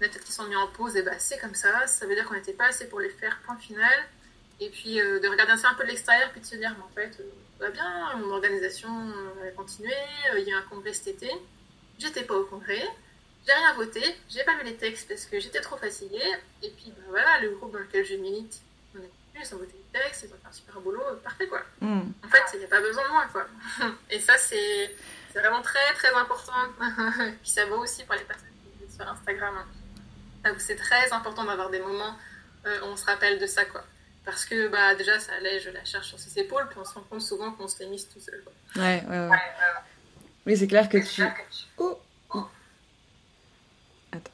Les têtes qui sont mis en pause et bah c'est comme ça. Ça veut dire qu'on n'était pas assez pour les faire point final et puis euh, de regarder ça un peu de l'extérieur, puis de se dire, mais en fait, euh, tout va bien, mon organisation a continué, euh, il y a eu un congrès cet été, j'étais pas au congrès, j'ai rien voté, j'ai pas vu les textes parce que j'étais trop fatiguée, et puis bah, voilà, le groupe dans lequel je milite, on a ils ont voté les textes, ils ont fait un super boulot, parfait quoi. Hmm. En fait, il n'y a pas besoin de moi quoi. et ça, c'est vraiment très très important. puis ça vaut aussi pour les personnes qui sont sur Instagram. Hein. C'est très important d'avoir des moments où on se rappelle de ça quoi. Parce que bah, déjà, ça allège la charge sur ses épaules, puis on se rend compte souvent qu'on se les mise tout seul. Ouais, ouais, ouais. Oui, c'est clair que tu. Oh. oh. Attends.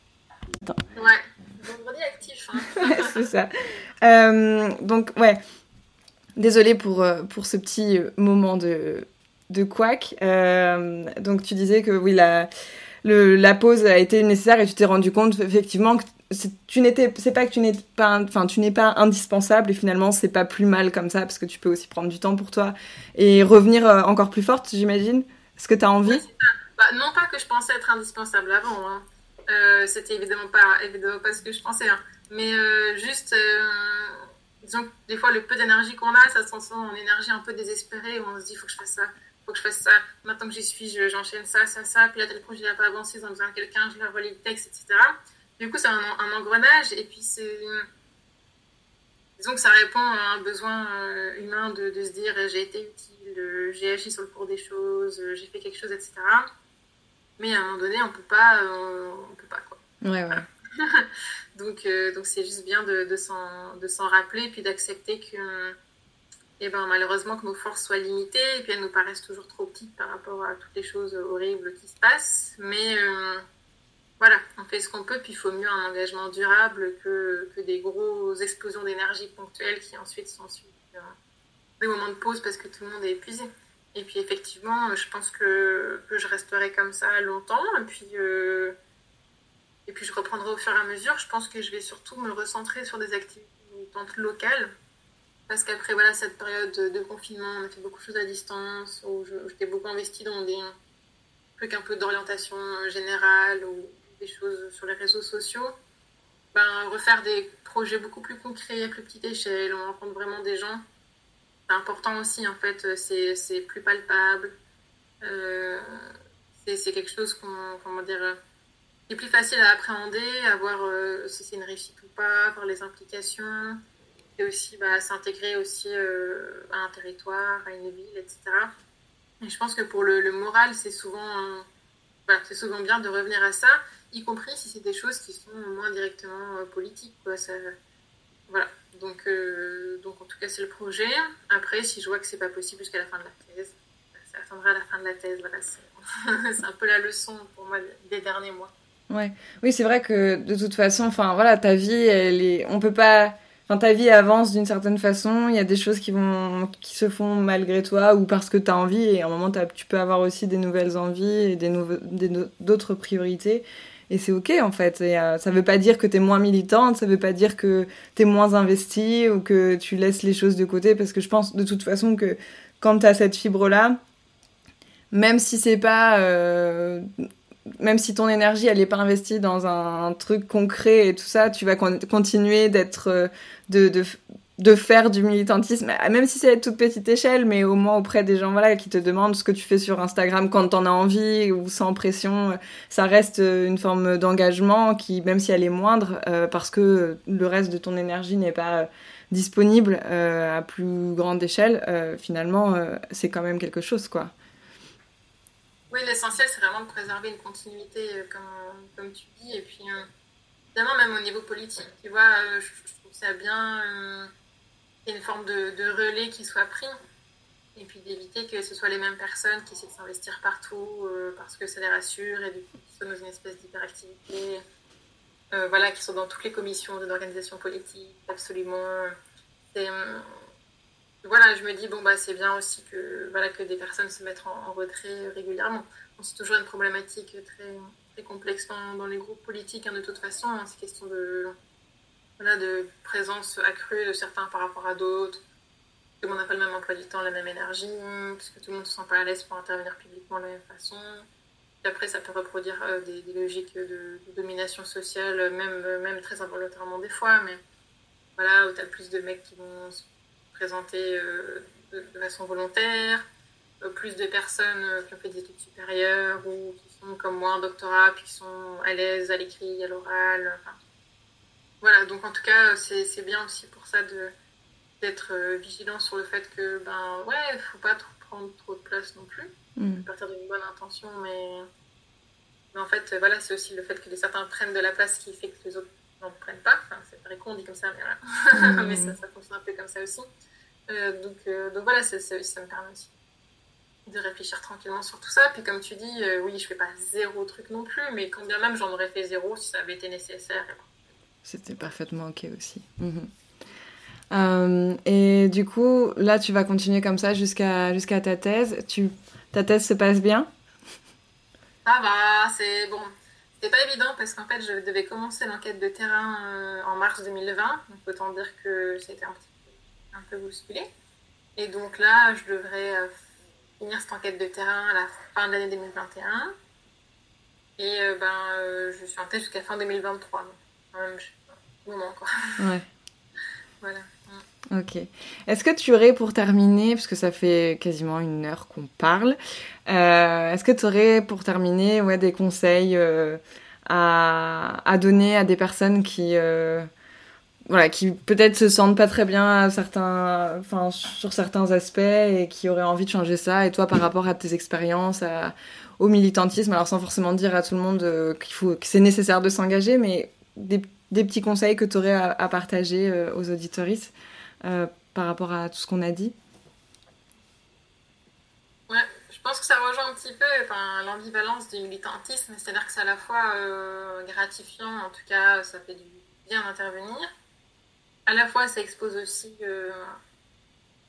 Attends. Ouais. Vendredi actif. Hein. c'est ça. Euh, donc, ouais. Désolée pour, euh, pour ce petit euh, moment de, de couac. Euh, donc, tu disais que oui, la, le, la pause a été nécessaire et tu t'es rendu compte effectivement que tu n'étais c'est pas que tu n'es pas enfin tu n'es pas indispensable et finalement c'est pas plus mal comme ça parce que tu peux aussi prendre du temps pour toi et revenir euh, encore plus forte j'imagine. Est-ce que tu as envie bah, non pas que je pensais être indispensable avant hein. euh, c'était évidemment pas évidemment pas ce que je pensais hein. mais euh, juste disons que des fois le peu d'énergie qu'on a ça se transforme en énergie un peu désespérée où on se dit faut que je fasse ça faut que je fasse ça. Maintenant que j'y suis j'enchaîne ça ça ça. Puis là tel projet n'a pas avancé ils ont besoin de quelqu'un je leur relis le texte etc du coup, c'est un, engrenage et puis c'est. Disons que ça répond à un besoin euh, humain de, de se dire j'ai été utile, euh, j'ai agi sur le cours des choses, euh, j'ai fait quelque chose, etc. Mais à un moment donné, on peut pas, on peut pas quoi. Ouais, ouais. donc, donc c'est juste bien de, de s'en rappeler puis d'accepter que, et eh ben, malheureusement, que nos forces soient limitées et puis elles nous paraissent toujours trop petites par rapport à toutes les choses horribles qui se passent. Mais voilà, on fait ce qu'on peut, puis il faut mieux un engagement durable que, que des grosses explosions d'énergie ponctuelles qui ensuite sont suivies des moments de pause parce que tout le monde est épuisé. Et puis effectivement, je pense que, que je resterai comme ça longtemps, et puis, euh, et puis je reprendrai au fur et à mesure. Je pense que je vais surtout me recentrer sur des activités locales, parce qu'après voilà, cette période de confinement, on a fait beaucoup de choses à distance, où j'étais beaucoup investie dans des trucs un peu d'orientation générale, des choses sur les réseaux sociaux, ben, refaire des projets beaucoup plus concrets à plus petite échelle, on rencontre vraiment des gens. C'est important aussi, en fait, c'est plus palpable. Euh, c'est quelque chose qu'on, comment dire, qui est plus facile à appréhender, à voir euh, si c'est une réussite ou pas, voir les implications, et aussi bah, s'intégrer aussi euh, à un territoire, à une ville, etc. Et je pense que pour le, moral, c'est souvent, c'est souvent bien de revenir à ça y compris si c'est des choses qui sont moins directement euh, politiques. Quoi. Ça, voilà. Donc, euh, donc, en tout cas, c'est le projet. Après, si je vois que c'est pas possible jusqu'à la fin de la thèse, ça attendra à la fin de la thèse. Voilà, c'est un peu la leçon pour moi des derniers mois. Ouais. Oui, c'est vrai que de toute façon, enfin voilà, ta vie, elle est, on peut pas, enfin ta vie avance d'une certaine façon. Il y a des choses qui vont, qui se font malgré toi ou parce que tu as envie. Et à un moment, tu peux avoir aussi des nouvelles envies et des d'autres priorités. Et c'est ok en fait. Euh, ça veut pas dire que tu es moins militante, ça veut pas dire que tu es moins investie ou que tu laisses les choses de côté parce que je pense de toute façon que quand tu as cette fibre là, même si c'est pas euh, même si ton énergie elle est pas investie dans un, truc concret et tout ça, tu vas continuer d'être euh, de faire du militantisme, même si c'est à toute petite échelle, mais au moins auprès des gens voilà qui te demandent ce que tu fais sur Instagram quand t'en as envie ou sans pression, ça reste une forme d'engagement qui, même si elle est moindre, euh, parce que le reste de ton énergie n'est pas disponible euh, à plus grande échelle, euh, finalement, c'est quand même quelque chose, quoi. Oui, l'essentiel, c'est vraiment de préserver une continuité, comme, comme tu dis, et puis, évidemment, même au niveau politique, tu vois, je trouve ça bien une forme de, relais qui soit pris. Et puis d'éviter que ce soit les mêmes personnes qui essaient de s'investir partout euh, parce que ça les rassure et du coup qui sont dans une espèce d'hyperactivité. Euh, voilà, qui sont dans toutes les commissions d'une organisation politique, absolument. Euh, voilà, je me dis, bon, bah, c'est bien aussi que, voilà, que des personnes se mettent en, retrait régulièrement. c'est toujours une problématique très, très complexe dans, les groupes politiques, hein, de toute façon. Hein. c'est question de, de présence accrue de certains par rapport à d'autres. Tout le monde n'a pas le même emploi du temps, la même énergie, parce tout le monde ne se sent pas à l'aise pour intervenir publiquement de la même façon. Après, ça peut reproduire euh, des, logiques de, domination sociale, même, même très involontairement des fois, mais voilà, où tu as plus de mecs qui vont se présenter euh, de, façon volontaire, euh, plus de personnes qui ont fait des études supérieures ou qui sont comme moi en doctorat, puis qui sont à l'aise à l'écrit, à l'oral. Enfin, voilà, donc en tout cas, c'est bien aussi pour ça d'être euh, vigilant sur le fait que, ben ouais, il faut pas trop prendre trop de place non plus, mm. à partir d'une bonne intention, mais, mais en fait, voilà, c'est aussi le fait que les certains prennent de la place qui fait que les autres n'en prennent pas. Enfin, c'est très con, on dit comme ça, mais voilà. Mm. mais ça, ça, fonctionne un peu comme ça aussi. Euh, donc, euh, donc voilà, ça, ça, me permet aussi de réfléchir tranquillement sur tout ça. Puis comme tu dis, oui, je fais pas zéro truc non plus, mais quand bien même j'en aurais fait zéro si ça avait été nécessaire. C'était parfaitement ok aussi. Mhm. Euh, et du coup, là, tu vas continuer comme ça jusqu'à jusqu'à ta thèse. Tu, ta thèse se passe bien? Ça va, c'est bon. C'était pas évident parce qu'en fait, je devais commencer l'enquête de terrain euh, en mars 2020. Donc, autant dire que c'était un, petit peu, un peu bousculé. Et donc là, je devrais euh, finir cette enquête de terrain à la fin de l'année 2021. Et ben, je suis en thèse jusqu'à fin 2023. Moment, quoi. Ouais. voilà. Ok. Est-ce que tu aurais, pour terminer, parce que ça fait quasiment une heure qu'on parle, euh, est-ce que tu aurais, pour terminer, ouais, des conseils euh, à, à, donner à des personnes qui, euh, voilà, qui peut-être se sentent pas très bien à certains, enfin, sur certains aspects et qui auraient envie de changer ça, et toi, par rapport à tes expériences, au militantisme, alors sans forcément dire à tout le monde qu'il faut, que c'est nécessaire de s'engager, mais des, petits conseils que tu aurais à, partager euh, aux auditoristes euh, par rapport à tout ce qu'on a dit? Ouais, je pense que ça rejoint un petit peu l'ambivalence du militantisme, c'est-à-dire que c'est à la fois euh, gratifiant, en tout cas, ça fait du bien d'intervenir. À la fois, ça expose aussi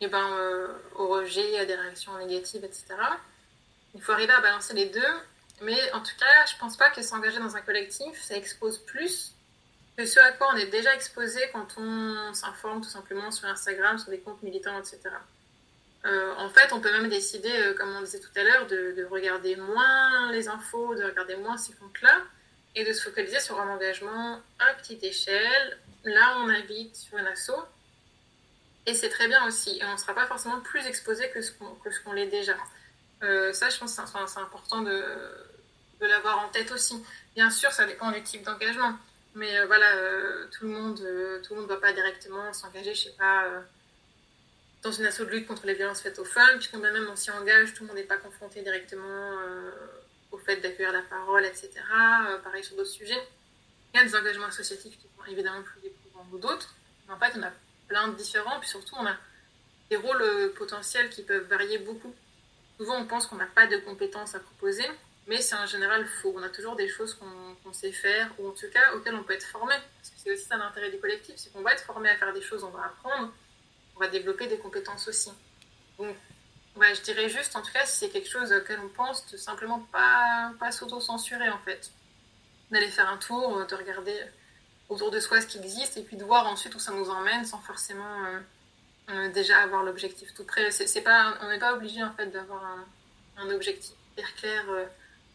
eh ben, au rejet, à des réactions négatives, etc. Il faut arriver à balancer les deux. Mais en tout cas, je pense pas que s'engager dans un collectif, ça expose plus que ce à quoi on est déjà exposé quand on s'informe tout simplement sur Instagram, sur des comptes militants, etc. Euh, en fait, on peut même décider, euh, comme on disait tout à l'heure, de, regarder moins les infos, de regarder moins ces comptes-là, et de se focaliser sur un engagement à petite échelle, là on invite sur un asso. Et c'est très bien aussi. Et on ne sera pas forcément plus exposé que ce qu'on l'est déjà. Euh, ça, je pense que c'est important de, l'avoir en tête aussi. Bien sûr, ça dépend du type d'engagement. Mais euh, voilà, euh, tout le monde ne va pas directement s'engager, je sais pas, dans une assaut de lutte contre les violences faites aux femmes, puisqu'on même on s'y engage, tout le monde n'est pas confronté directement au fait d'accueillir la parole, etc. pareil sur d'autres sujets. Il y a des engagements associatifs qui sont évidemment plus éprouvants que d'autres. En fait, on a plein de différents, puis surtout, on a des rôles potentiels qui peuvent varier beaucoup. Souvent, on pense qu'on n'a pas de compétences à proposer, mais c'est en général faux. On a toujours des choses qu'on sait faire, ou en tout cas auxquelles on peut être formé. Parce que c'est aussi ça l'intérêt du collectif, c'est qu'on va être formé à faire des choses, on va apprendre, on va développer des compétences aussi. Donc, je dirais juste, en tout cas, si c'est quelque chose auquel on pense, de simplement pas, pas s'auto-censurer en fait. D'aller faire un tour, de regarder autour de soi ce qui existe, et puis de voir ensuite où ça nous emmène sans forcément euh, euh, déjà avoir l'objectif tout prêt. C'est pas, on n'est pas obligé en fait d'avoir un, un objectif hyper clair. Euh,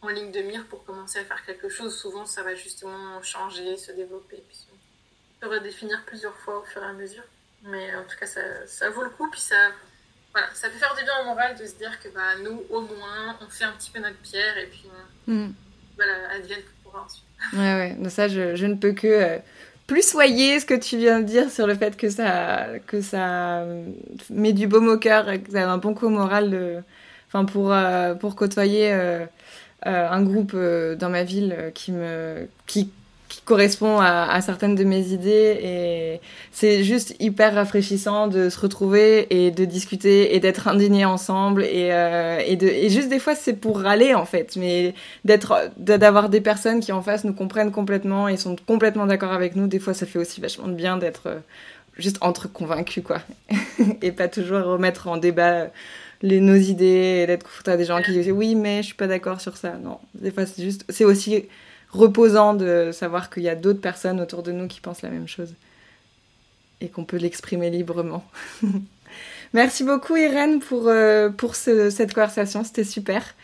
en ligne de mire pour commencer à faire quelque chose. Souvent, ça va justement changer, se développer, puis se redéfinir plusieurs fois au fur et à mesure. Mais en tout cas, ça, ça vaut le coup, puis ça, voilà, ça peut faire du bien au moral de se dire que bah, nous, au moins, on fait un petit peu notre pierre, et puis mm. voilà, advienne que pourra ensuite. Ouais, ouais, ça, je, je ne peux que... Euh, plus soyer ce que tu viens de dire sur le fait que ça, que ça met du baume au cœur que ça a un bon coup moral de, enfin pour, euh, pour côtoyer euh, euh, un groupe dans ma ville qui me qui qui correspond à, certaines de mes idées et c'est juste hyper rafraîchissant de se retrouver et de discuter et d'être indignés ensemble et, euh, et, juste des fois c'est pour râler en fait mais d'être d'avoir des personnes qui en face nous comprennent complètement et sont complètement d'accord avec nous des fois ça fait aussi vachement de bien d'être euh, juste entre convaincus quoi. Et pas toujours remettre en débat les, nos idées et d'être confronté à des gens qui disent oui mais je suis pas d'accord sur ça non des fois c'est juste c'est aussi reposant de savoir qu'il y a d'autres personnes autour de nous qui pensent la même chose et qu'on peut l'exprimer librement. Merci beaucoup Irène pour, euh, pour cette conversation, c'était super.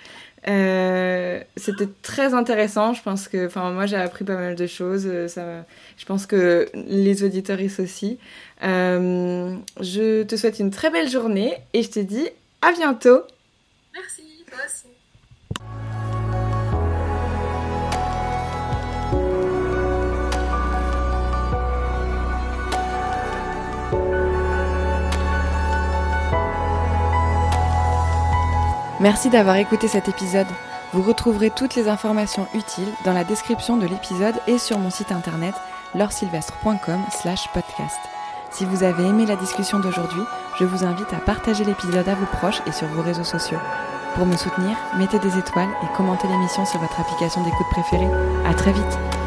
Euh, c'était très intéressant, je pense que, moi j'ai appris pas mal de choses, euh, je pense que les auditeurs aussi. je te souhaite une très belle journée et je te dis à bientôt. Merci, toi. Merci d'avoir écouté cet épisode. Vous retrouverez toutes les informations utiles dans la description de l'épisode et sur mon site internet laursylvestre.com slash podcast. Si vous avez aimé la discussion d'aujourd'hui, je vous invite à partager l'épisode à vos proches et sur vos réseaux sociaux. Pour me soutenir, mettez des étoiles et commentez l'émission sur votre application d'écoute préférée. À très vite!